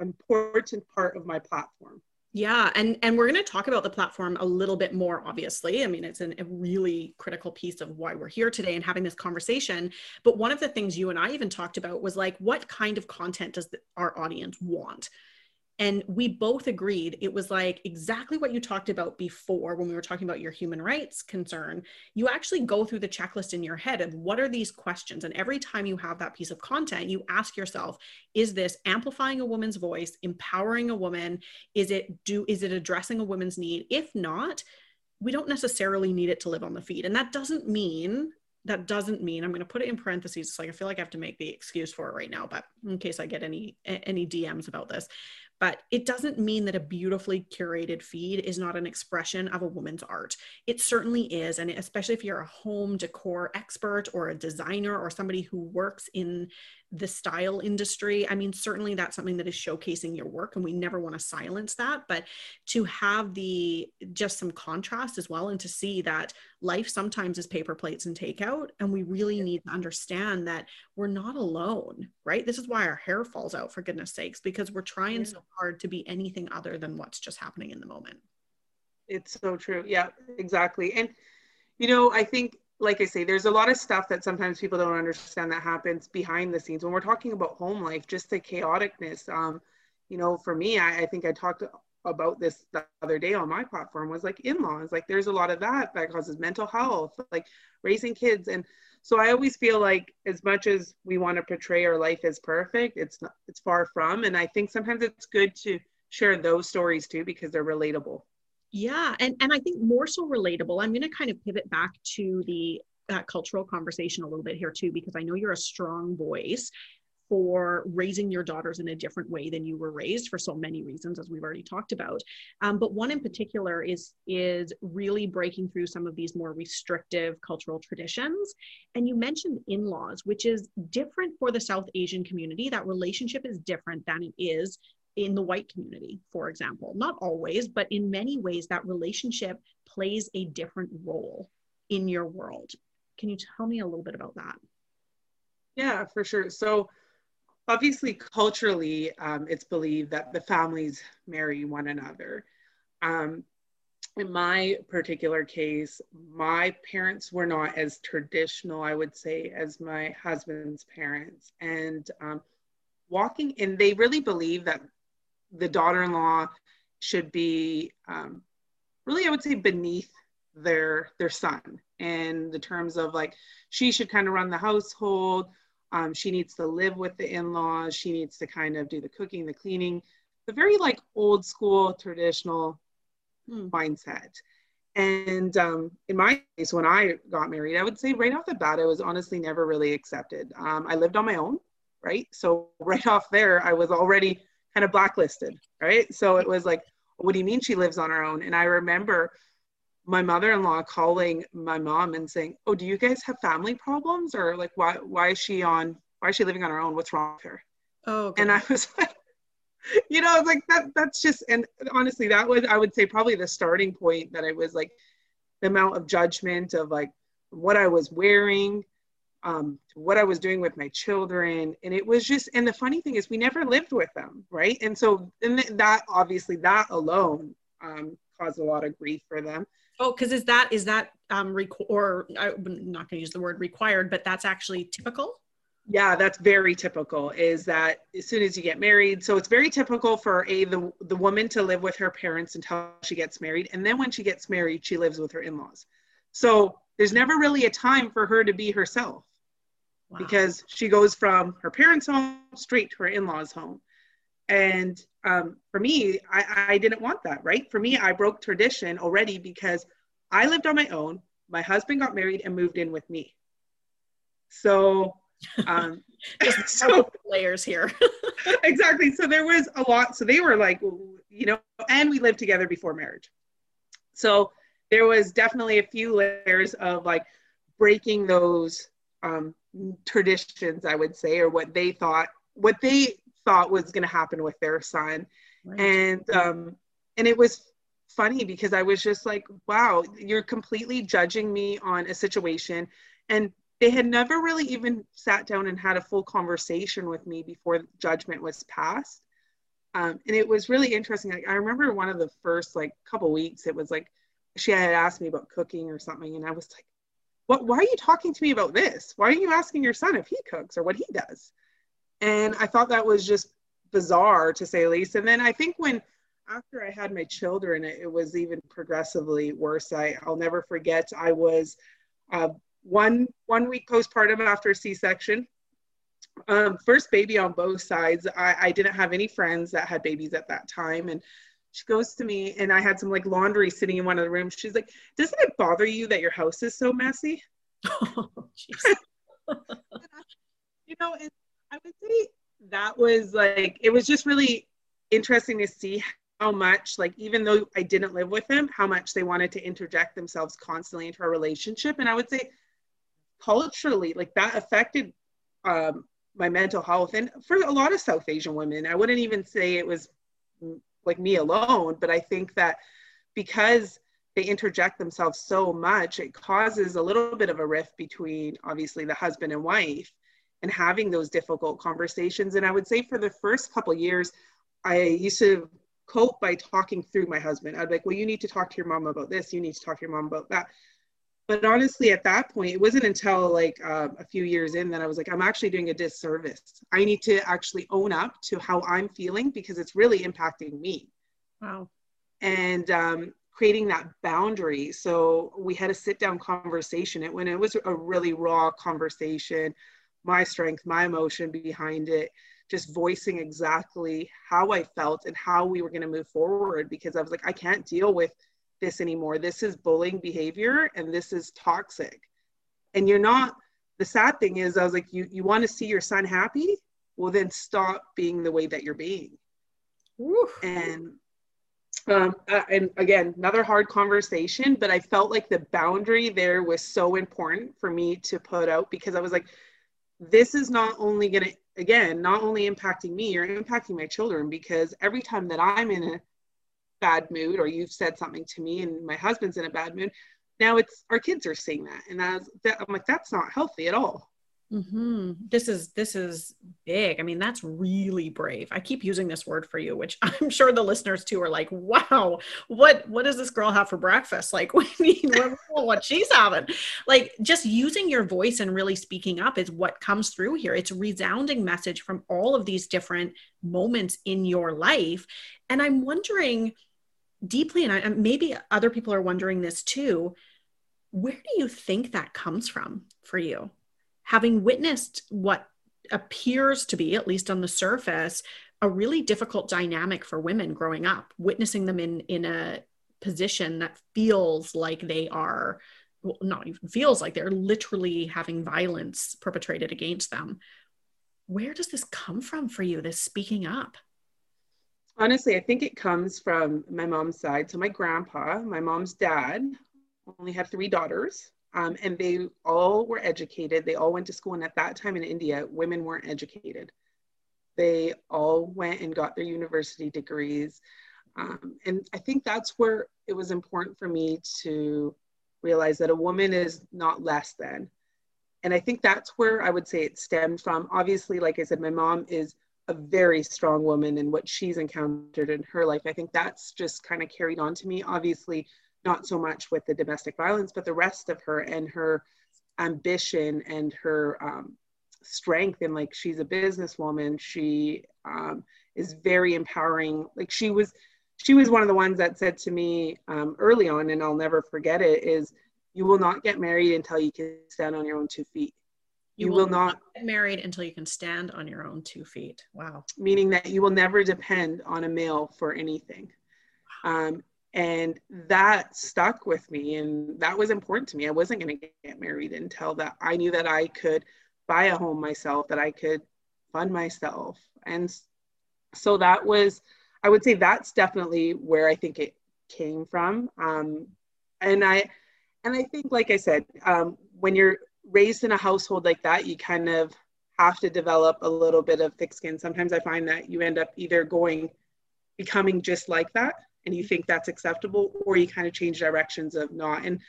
important part of my platform. Yeah, and and we're going to talk about the platform a little bit more. Obviously, I mean it's an, a really critical piece of why we're here today and having this conversation. But one of the things you and I even talked about was like, what kind of content does the, our audience want? And we both agreed it was like exactly what you talked about before when we were talking about your human rights concern. You actually go through the checklist in your head of what are these questions? And every time you have that piece of content, you ask yourself, is this amplifying a woman's voice, empowering a woman? Is it do is it addressing a woman's need? If not, we don't necessarily need it to live on the feed. And that doesn't mean that doesn't mean I'm going to put it in parentheses. Like I feel like I have to make the excuse for it right now, but in case I get any any DMs about this, but it doesn't mean that a beautifully curated feed is not an expression of a woman's art. It certainly is. And especially if you're a home decor expert or a designer or somebody who works in the style industry, I mean, certainly that's something that is showcasing your work and we never want to silence that. But to have the just some contrast as well and to see that life sometimes is paper plates and takeout. And we really need to understand that we're not alone, right? This is why our hair falls out for goodness sakes, because we're trying so hard to be anything other than what's just happening in the moment. It's so true. Yeah, exactly. And, you know, I think, like I say, there's a lot of stuff that sometimes people don't understand that happens behind the scenes when we're talking about home life, just the chaoticness. Um, you know, for me, I, I think I talked about this the other day on my platform was like in-laws. Like there's a lot of that that causes mental health, like raising kids. And so I always feel like as much as we want to portray our life as perfect, it's not, it's far from. And I think sometimes it's good to share those stories too because they're relatable. Yeah, and and I think more so relatable. I'm going to kind of pivot back to the uh, cultural conversation a little bit here too because I know you're a strong voice for raising your daughters in a different way than you were raised for so many reasons as we've already talked about um, but one in particular is is really breaking through some of these more restrictive cultural traditions and you mentioned in-laws which is different for the south asian community that relationship is different than it is in the white community for example. Not always but in many ways that relationship plays a different role in your world. Can you tell me a little bit about that? Yeah for sure. So obviously culturally um, it's believed that the families marry one another. Um, in my particular case my parents were not as traditional i would say as my husband's parents. And um, walking and they really believe that the daughter-in-law should be um, really i would say beneath their their son in the terms of like she should kind of run the household um, she needs to live with the in-laws. She needs to kind of do the cooking, the cleaning, the very like old school traditional hmm. mindset. And um, in my case, when I got married, I would say right off the bat, I was honestly never really accepted. Um, I lived on my own, right? So right off there, I was already kind of blacklisted, right? So it was like, what do you mean she lives on her own? And I remember my mother-in-law calling my mom and saying, "Oh, do you guys have family problems, or like why why is she on why is she living on her own? What's wrong with her?" Oh, okay. and I was like, you know, I was like that that's just and honestly, that was I would say probably the starting point that I was like the amount of judgment of like what I was wearing, um, to what I was doing with my children. And it was just, and the funny thing is, we never lived with them, right? And so, and that obviously, that alone um, caused a lot of grief for them. Oh, because is that is that um rec- or I'm not going to use the word required, but that's actually typical. Yeah, that's very typical. Is that as soon as you get married, so it's very typical for a the the woman to live with her parents until she gets married, and then when she gets married, she lives with her in-laws. So there's never really a time for her to be herself wow. because she goes from her parents' home straight to her in-laws' home. And um, for me, I, I didn't want that, right? For me, I broke tradition already because I lived on my own. My husband got married and moved in with me. So, um, so layers here. exactly. So there was a lot. So they were like, you know, and we lived together before marriage. So there was definitely a few layers of like breaking those um, traditions, I would say, or what they thought, what they thought was going to happen with their son. Right. And, um, and it was funny because I was just like, wow, you're completely judging me on a situation. And they had never really even sat down and had a full conversation with me before judgment was passed. Um, and it was really interesting. Like, I remember one of the first like couple weeks, it was like she had asked me about cooking or something, and I was like, "What? Why are you talking to me about this? Why are you asking your son if he cooks or what he does?" And I thought that was just bizarre to say least. And then I think when after I had my children, it, it was even progressively worse. I, I'll never forget. I was uh, one one week postpartum after C-section. Um, first baby on both sides. I, I didn't have any friends that had babies at that time, and she goes to me, and I had some like laundry sitting in one of the rooms. She's like, "Doesn't it bother you that your house is so messy?" Oh, you know, and I would say that was like it was just really interesting to see how much like even though I didn't live with them, how much they wanted to interject themselves constantly into our relationship. And I would say culturally, like that affected um, my mental health. And for a lot of South Asian women, I wouldn't even say it was like me alone, but I think that because they interject themselves so much, it causes a little bit of a rift between obviously the husband and wife and having those difficult conversations. And I would say for the first couple years, I used to cope by talking through my husband. I'd be like, well, you need to talk to your mom about this. You need to talk to your mom about that. But honestly, at that point, it wasn't until like uh, a few years in that I was like, I'm actually doing a disservice. I need to actually own up to how I'm feeling because it's really impacting me. Wow. And um, creating that boundary. So we had a sit down conversation. It when it was a really raw conversation my strength, my emotion behind it, just voicing exactly how I felt and how we were going to move forward because I was like, I can't deal with this anymore. This is bullying behavior and this is toxic. And you're not, the sad thing is, I was like, you, you want to see your son happy? Well, then stop being the way that you're being. And um, uh, and again, another hard conversation, but I felt like the boundary there was so important for me to put out because I was like, this is not only going to again not only impacting me you're impacting my children because every time that i'm in a bad mood or you've said something to me and my husband's in a bad mood now it's our kids are seeing that. And I was, that, i'm like that's not healthy at all Mm-hmm. This is this is big. I mean, that's really brave. I keep using this word for you, which I'm sure the listeners too are like, "Wow, what what does this girl have for breakfast?" Like, we mean what she's having. Like, just using your voice and really speaking up is what comes through here. It's a resounding message from all of these different moments in your life, and I'm wondering deeply, and I, maybe other people are wondering this too. Where do you think that comes from for you? Having witnessed what appears to be, at least on the surface, a really difficult dynamic for women growing up, witnessing them in in a position that feels like they are well, not even feels like they're literally having violence perpetrated against them. Where does this come from for you, this speaking up? Honestly, I think it comes from my mom's side. So, my grandpa, my mom's dad, only had three daughters. Um, and they all were educated. They all went to school. And at that time in India, women weren't educated. They all went and got their university degrees. Um, and I think that's where it was important for me to realize that a woman is not less than. and I think that's where I would say it stemmed from. Obviously, like I said, my mom is a very strong woman and what she's encountered in her life. I think that's just kind of carried on to me. Obviously, not so much with the domestic violence, but the rest of her and her ambition and her um, strength. And like she's a businesswoman, she um, is very empowering. Like she was, she was one of the ones that said to me um, early on, and I'll never forget it. Is you will not get married until you can stand on your own two feet. You, you will, will, not get married until you can stand on your own two feet. Wow. Meaning that you will never depend on a male for anything. Um, and that stuck with me and that was important to me. I wasn't going to get married until that I knew that I could buy a home myself, that I could fund myself. And so that was, I would say that's definitely where I think it came from. Um, and I, and I think, like I said, um, when you're raised in a household like that, you kind of have to develop a little bit of thick skin. Sometimes I find that you end up either going, becoming just like that, and you think that's acceptable, or you kind of change directions of not. And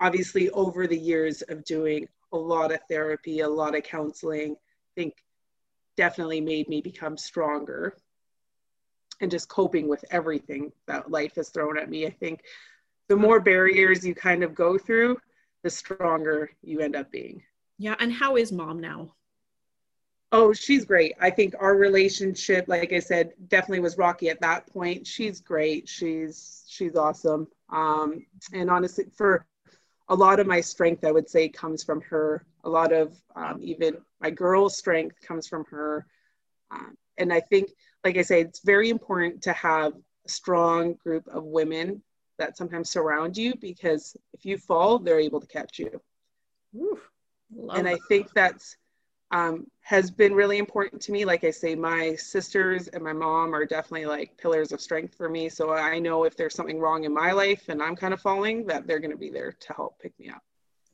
obviously, over the years of doing a lot of therapy, a lot of counseling, I think definitely made me become stronger and just coping with everything that life has thrown at me. I think the more barriers you kind of go through, the stronger you end up being. Yeah. And how is mom now? Oh, she's great. I think our relationship, like I said, definitely was rocky at that point. She's great. She's she's awesome. Um, and honestly, for a lot of my strength, I would say, comes from her. A lot of um, even my girl's strength comes from her. Um, and I think, like I say, it's very important to have a strong group of women that sometimes surround you because if you fall, they're able to catch you. Ooh, and I think that's um, has been really important to me. Like I say, my sisters and my mom are definitely like pillars of strength for me. So I know if there's something wrong in my life and I'm kind of falling, that they're going to be there to help pick me up.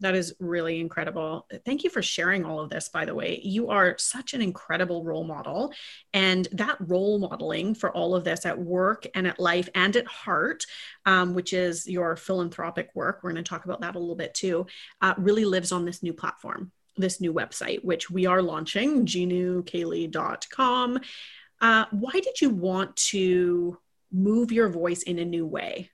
That is really incredible. Thank you for sharing all of this, by the way. You are such an incredible role model. And that role modeling for all of this at work and at life and at heart, um, which is your philanthropic work, we're going to talk about that a little bit too, uh, really lives on this new platform, this new website, which we are launching, jinukaylee.com. Uh, why did you want to move your voice in a new way?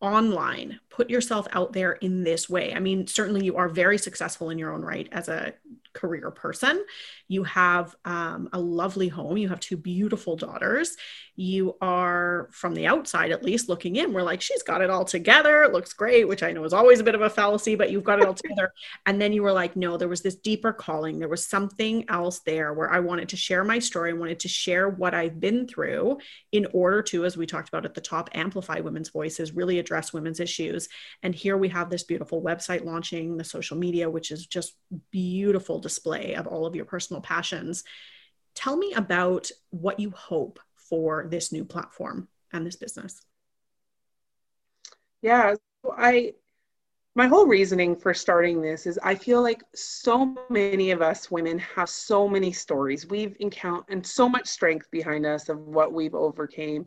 online put yourself out there in this way i mean certainly you are very successful in your own right as a career person. You have um, a lovely home. You have two beautiful daughters. You are, from the outside at least, looking in, we're like, she's got it all together. It looks great, which I know is always a bit of a fallacy, but you've got it all together. And then you were like, no, there was this deeper calling. There was something else there where I wanted to share my story. I wanted to share what I've been through in order to, as we talked about at the top, amplify women's voices, really address women's issues. And here we have this beautiful website launching, the social media, which is just beautiful display of all of your personal passions. Tell me about what you hope for this new platform and this business. Yeah, so I my whole reasoning for starting this is I feel like so many of us women have so many stories we've encountered and so much strength behind us of what we've overcame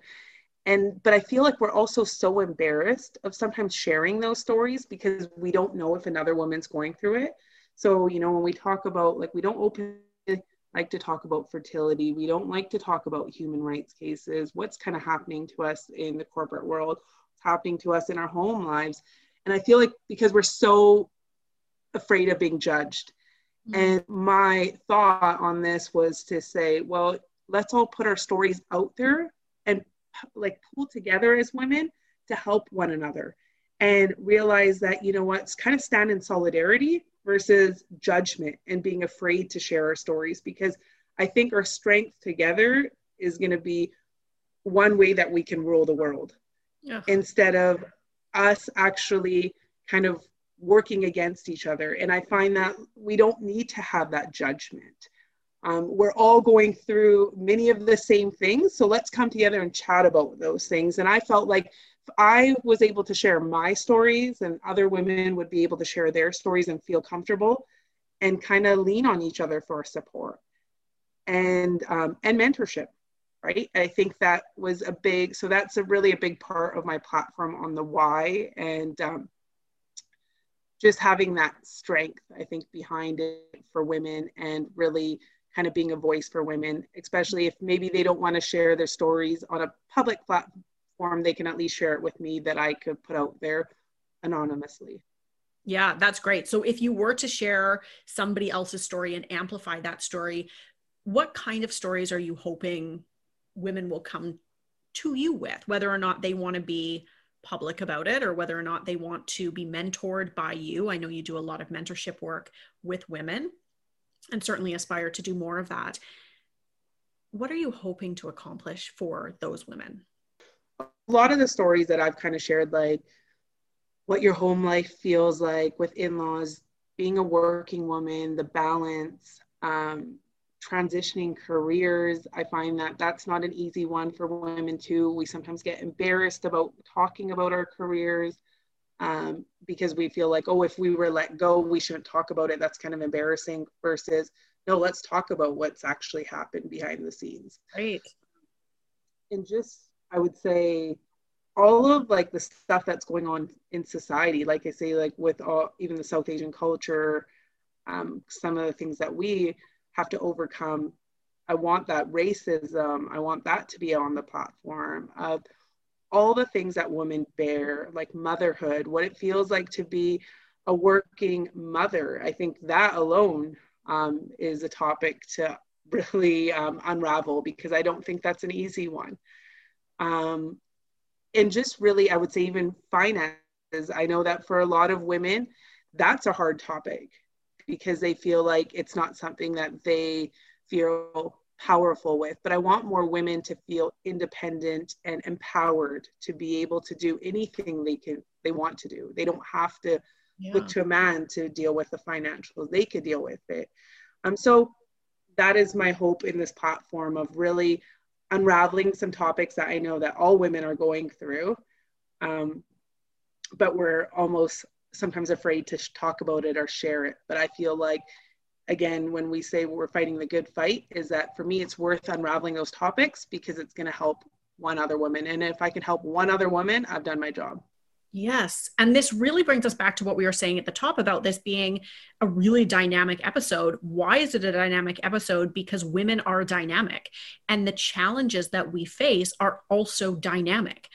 and but i feel like we're also so embarrassed of sometimes sharing those stories because we don't know if another woman's going through it so, you know, when we talk about, like, we don't open like to talk about fertility. We don't like to talk about human rights cases, what's kind of happening to us in the corporate world, what's happening to us in our home lives. And I feel like because we're so afraid of being judged. Mm-hmm. And my thought on this was to say, well, let's all put our stories out there and like pull together as women to help one another and realize that, you know what, kind of stand in solidarity versus judgment and being afraid to share our stories because I think our strength together is going to be one way that we can rule the world yeah. instead of us actually kind of working against each other. And I find that we don't need to have that judgment. Um, we're all going through many of the same things. So let's come together and chat about those things. And I felt like I was able to share my stories and other women would be able to share their stories and feel comfortable and kind of lean on each other for support and um, and mentorship right? I think that was a big so that's a really a big part of my platform on the why and um, just having that strength, I think, behind it for women and really kind of being a voice for women, especially if maybe they don't want to share their stories on a public platform, they can at least share it with me that I could put out there anonymously. Yeah, that's great. So if you were to share somebody else's story and amplify that story, what kind of stories are you hoping women will come to you with, whether or not they want to be public about it or whether or not they want to be mentored by you. I know you do a lot of mentorship work with women and certainly aspire to do more of that. What are you hoping to accomplish for those women? A lot of the stories that I've kind of shared, like what your home life feels like with in laws, being a working woman, the balance, um, transitioning careers. I find that that's not an easy one for women too. We sometimes get embarrassed about talking about our careers um, because we feel like, oh, if we were let go, we shouldn't talk about it. That's kind of embarrassing versus, no, let's talk about what's actually happened behind the scenes. Right. And just, I would say, all of like the stuff that's going on in society, like I say, like with all, even the South Asian culture, um, some of the things that we have to overcome. I want that racism. I want that to be on the platform of all the things that women bear, like motherhood, what it feels like to be a working mother. I think that alone um, is a topic to really um, unravel because I don't think that's an easy one. Um, and just really, I would say, even finances. I know that for a lot of women, that's a hard topic because they feel like it's not something that they feel powerful with. But I want more women to feel independent and empowered to be able to do anything they can they want to do. They don't have to yeah. look to a man to deal with the financials. They could deal with it. Um, so that is my hope in this platform of really unraveling some topics that I know that all women are going through. Um, but we're almost sometimes afraid to talk about it or share it. But I feel like, again, when we say we're fighting the good fight, is that for me, it's worth unraveling those topics because it's going to help one other woman. And if I can help one other woman, I've done my job. Yes. And this really brings us back to what we were saying at the top about this being a really dynamic episode. Why is it a dynamic episode? Because women are dynamic and the challenges that we face are also dynamic.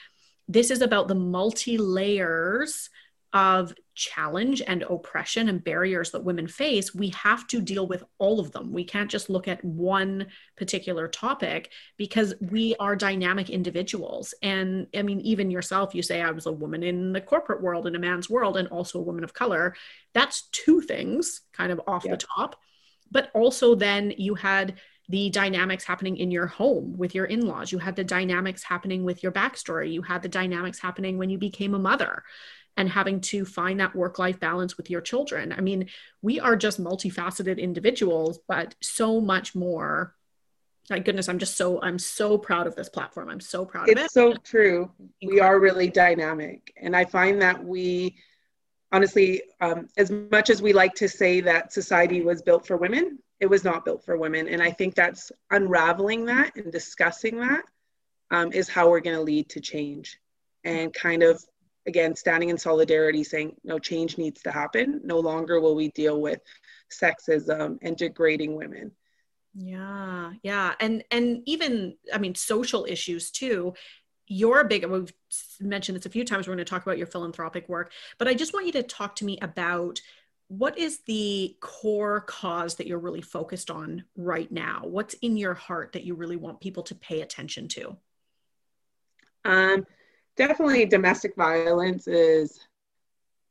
This is about the multi layers of challenge and oppression and barriers that women face, we have to deal with all of them. We can't just look at one particular topic because we are dynamic individuals. And I mean, even yourself, you say, I was a woman in the corporate world, in a man's world, and also a woman of color. That's two things kind of off yeah. the top. But also, then you had the dynamics happening in your home with your in laws. You had the dynamics happening with your backstory. You had the dynamics happening when you became a mother and having to find that work life balance with your children. I mean, we are just multifaceted individuals, but so much more. My goodness, I'm just so I'm so proud of this platform. I'm so proud it's of it. It's so true. We are really dynamic, and I find that we honestly, um, as much as we like to say that society was built for women, it was not built for women. And I think that's unraveling that and discussing that um, is how we're going to lead to change and kind of again standing in solidarity saying no change needs to happen. No longer will we deal with sexism and degrading women. Yeah yeah. And and even i mean social issues too. You're a big we've mentioned this a few times we're going to talk about your philanthropic work but i just want you to talk to me about what is the core cause that you're really focused on right now? What's in your heart that you really want people to pay attention to? Um, definitely domestic violence is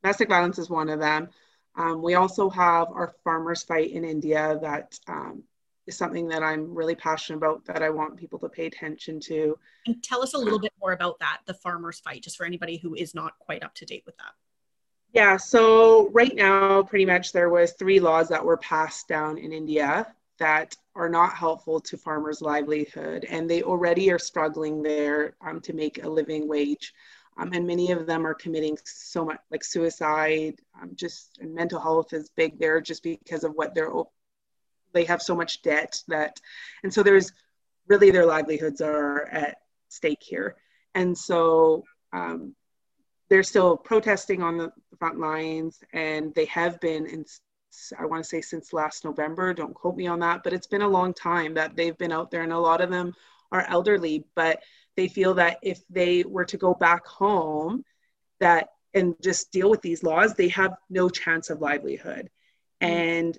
domestic violence is one of them. Um, we also have our farmers fight in India that um, is something that I'm really passionate about that I want people to pay attention to. And tell us a little bit more about that, the farmers fight, just for anybody who is not quite up to date with that. Yeah, so right now, pretty much there was three laws that were passed down in India that are not helpful to farmers' livelihood, and they already are struggling there um, to make a living wage. Um, and many of them are committing so much like suicide, um, just and mental health is big there just because of what they're they have so much debt that, and so there's really their livelihoods are at stake here. And so um, they're still protesting on the front lines, and they have been in I want to say since last November. Don't quote me on that, but it's been a long time that they've been out there, and a lot of them are elderly, but they feel that if they were to go back home, that and just deal with these laws, they have no chance of livelihood. Mm-hmm. And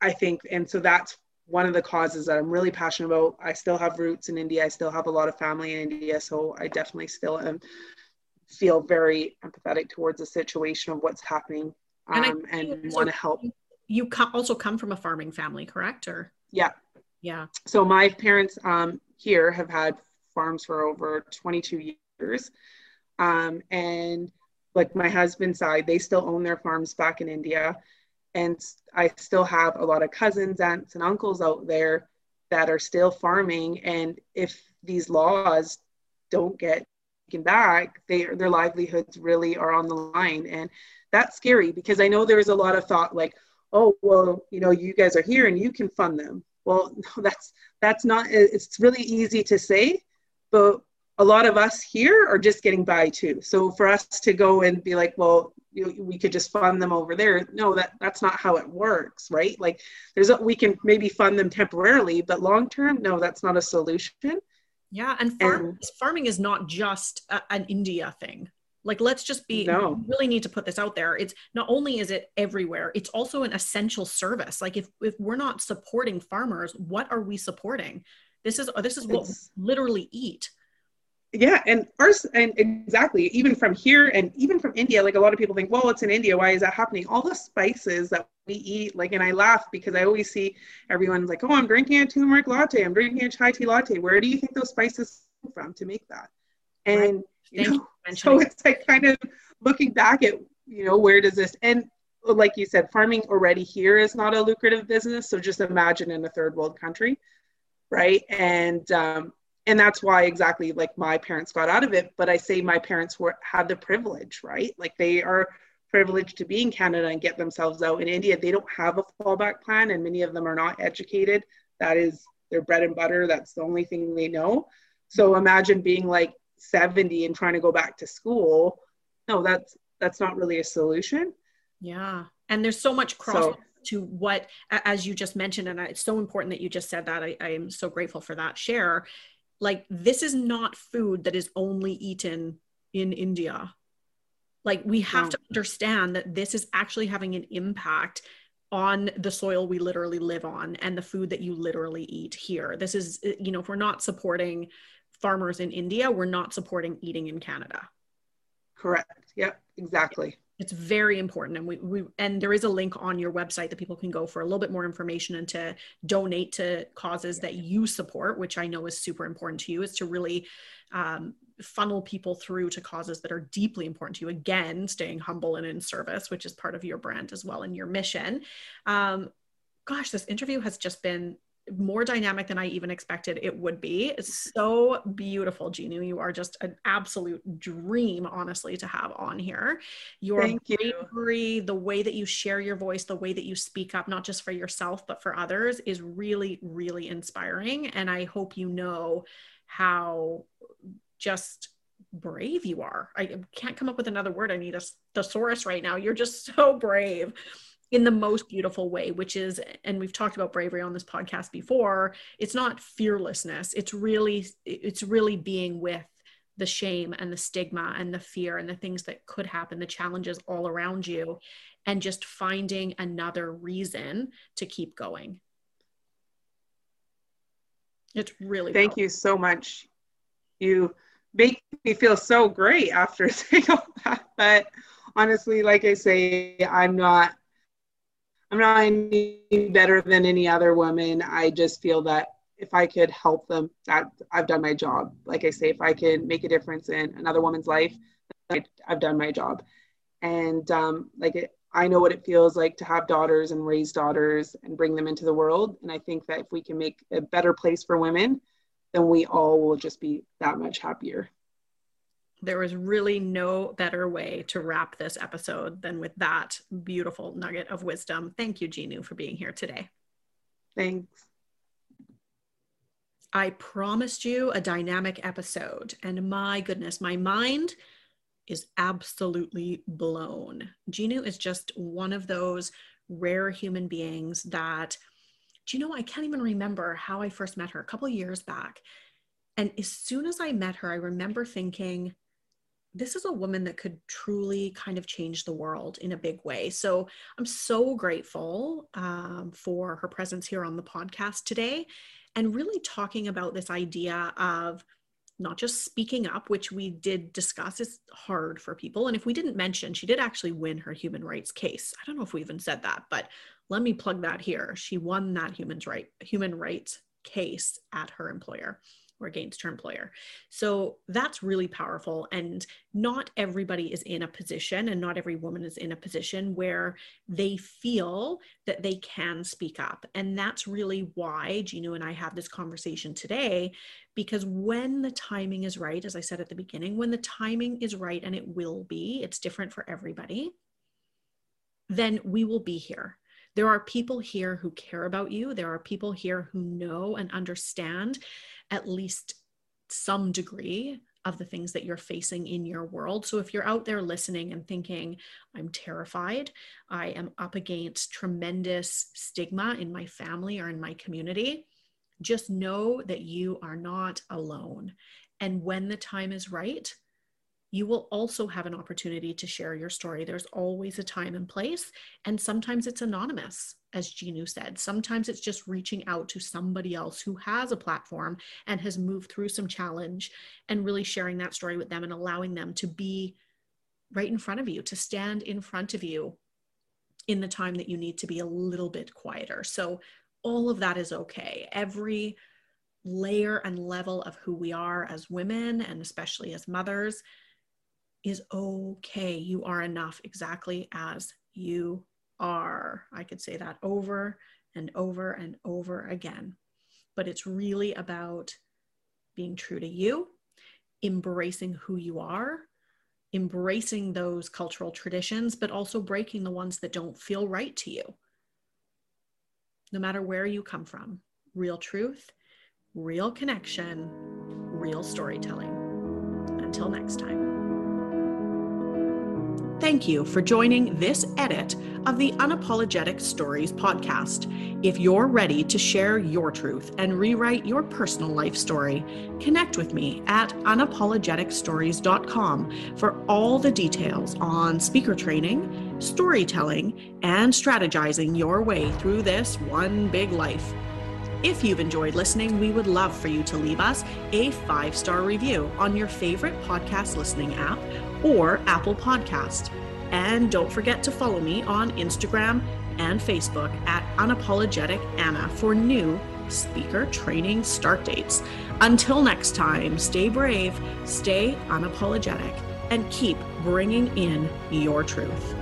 I think, and so that's one of the causes that I'm really passionate about. I still have roots in India. I still have a lot of family in India, so I definitely still am feel very empathetic towards the situation of what's happening um, and, and want to help. You also come from a farming family, correct? Or yeah, yeah. So my parents um, here have had farms for over 22 years, um, and like my husband's side, they still own their farms back in India, and I still have a lot of cousins, aunts, and uncles out there that are still farming. And if these laws don't get taken back, they, their livelihoods really are on the line. And that's scary because I know there's a lot of thought like, oh, well, you know, you guys are here and you can fund them. Well, no, that's that's not. It's really easy to say, but a lot of us here are just getting by too. So for us to go and be like, well, you, we could just fund them over there. No, that that's not how it works, right? Like there's a, we can maybe fund them temporarily, but long term, no, that's not a solution. Yeah, and, farm, and farming is not just a, an India thing. Like, let's just be, no. really need to put this out there. It's not only is it everywhere, it's also an essential service. Like, if, if we're not supporting farmers, what are we supporting? This is, this is what it's, we literally eat yeah and ours and exactly even from here and even from india like a lot of people think well it's in india why is that happening all the spices that we eat like and i laugh because i always see everyone's like oh i'm drinking a turmeric latte i'm drinking a chai tea latte where do you think those spices come from to make that and right. You know so it's like kind of looking back at you know where does this and like you said farming already here is not a lucrative business so just imagine in a third world country right? And um, and that's why exactly like my parents got out of it but i say my parents were had the privilege right? Like they are privileged to be in canada and get themselves out in india. They don't have a fallback plan and many of them are not educated. That is their bread and butter. That's the only thing they know. So imagine being like 70 and trying to go back to school no that's that's not really a solution yeah and there's so much cross so, to what as you just mentioned and it's so important that you just said that I, I am so grateful for that share like this is not food that is only eaten in India. Like we have no. to understand that this is actually having an impact on the soil we literally live on and the food that you literally eat here. This is, you know, if we're not supporting farmers in India, we're not supporting eating in Canada. Correct. Yep, exactly it's very important and we, we and there is a link on your website that people can go for a little bit more information and to donate to causes that you support which i know is super important to you is to really um, funnel people through to causes that are deeply important to you again staying humble and in service which is part of your brand as well and your mission um, gosh this interview has just been more dynamic than I even expected it would be. It's mm-hmm. so beautiful, Ginu. You are just an absolute dream, honestly, to have on here. Your Thank bravery, you. the way that you share your voice, the way that you speak up, not just for yourself, but for others, is really, really inspiring. And I hope you know how just brave you are. I can't come up with another word. I need a thesaurus right now. You're just so brave in the most beautiful way, which is, and we've talked about bravery on this podcast before, it's not fearlessness. It's really, it's really being with the shame and the stigma and the fear and the things that could happen, the challenges all around you, and just finding another reason to keep going. It's really thank powerful. you so much. You make me feel so great after saying all that. But honestly, like I say, I'm not I'm not any better than any other woman. I just feel that if I could help them, that I've done my job. Like I say, if I can make a difference in another woman's life, I've done my job. And um, like it, I know what it feels like to have daughters and raise daughters and bring them into the world. And I think that if we can make a better place for women, then we all will just be that much happier there was really no better way to wrap this episode than with that beautiful nugget of wisdom. Thank you, Ginu, for being here today. Thanks. I promised you a dynamic episode, and my goodness, my mind is absolutely blown. Ginu is just one of those rare human beings that, do you know, I can't even remember how I first met her a couple years back. And as soon as I met her, I remember thinking, this is a woman that could truly kind of change the world in a big way. So I'm so grateful um, for her presence here on the podcast today and really talking about this idea of not just speaking up, which we did discuss is hard for people. And if we didn't mention, she did actually win her human rights case. I don't know if we even said that, but let me plug that here. She won that human right human rights case at her employer or against her employer. So that's really powerful. And not everybody is in a position, and not every woman is in a position where they feel that they can speak up. And that's really why Ginu and I have this conversation today, because when the timing is right, as I said at the beginning, when the timing is right, and it will be, it's different for everybody, then we will be here. There are people here who care about you. There are people here who know and understand at least some degree of the things that you're facing in your world. So if you're out there listening and thinking, I'm terrified, I am up against tremendous stigma in my family or in my community, just know that you are not alone. And when the time is right, you will also have an opportunity to share your story. There's always a time and place, and sometimes it's anonymous, as Ginu said. Sometimes it's just reaching out to somebody else who has a platform and has moved through some challenge and really sharing that story with them and allowing them to be right in front of you, to stand in front of you in the time that you need to be a little bit quieter. So, all of that is okay. Every layer and level of who we are as women, and especially as mothers, is okay. You are enough exactly as you are. I could say that over and over and over again. But it's really about being true to you, embracing who you are, embracing those cultural traditions, but also breaking the ones that don't feel right to you. No matter where you come from, real truth, real connection, real storytelling. Until next time. Thank you for joining this edit of the Unapologetic Stories podcast. If you're ready to share your truth and rewrite your personal life story, connect with me at unapologeticstories.com for all the details on speaker training, storytelling, and strategizing your way through this one big life. If you've enjoyed listening, we would love for you to leave us a five star review on your favorite podcast listening app or Apple Podcast. And don't forget to follow me on Instagram and Facebook at Unapologetic Anna for new speaker training start dates. Until next time, stay brave, stay unapologetic, and keep bringing in your truth.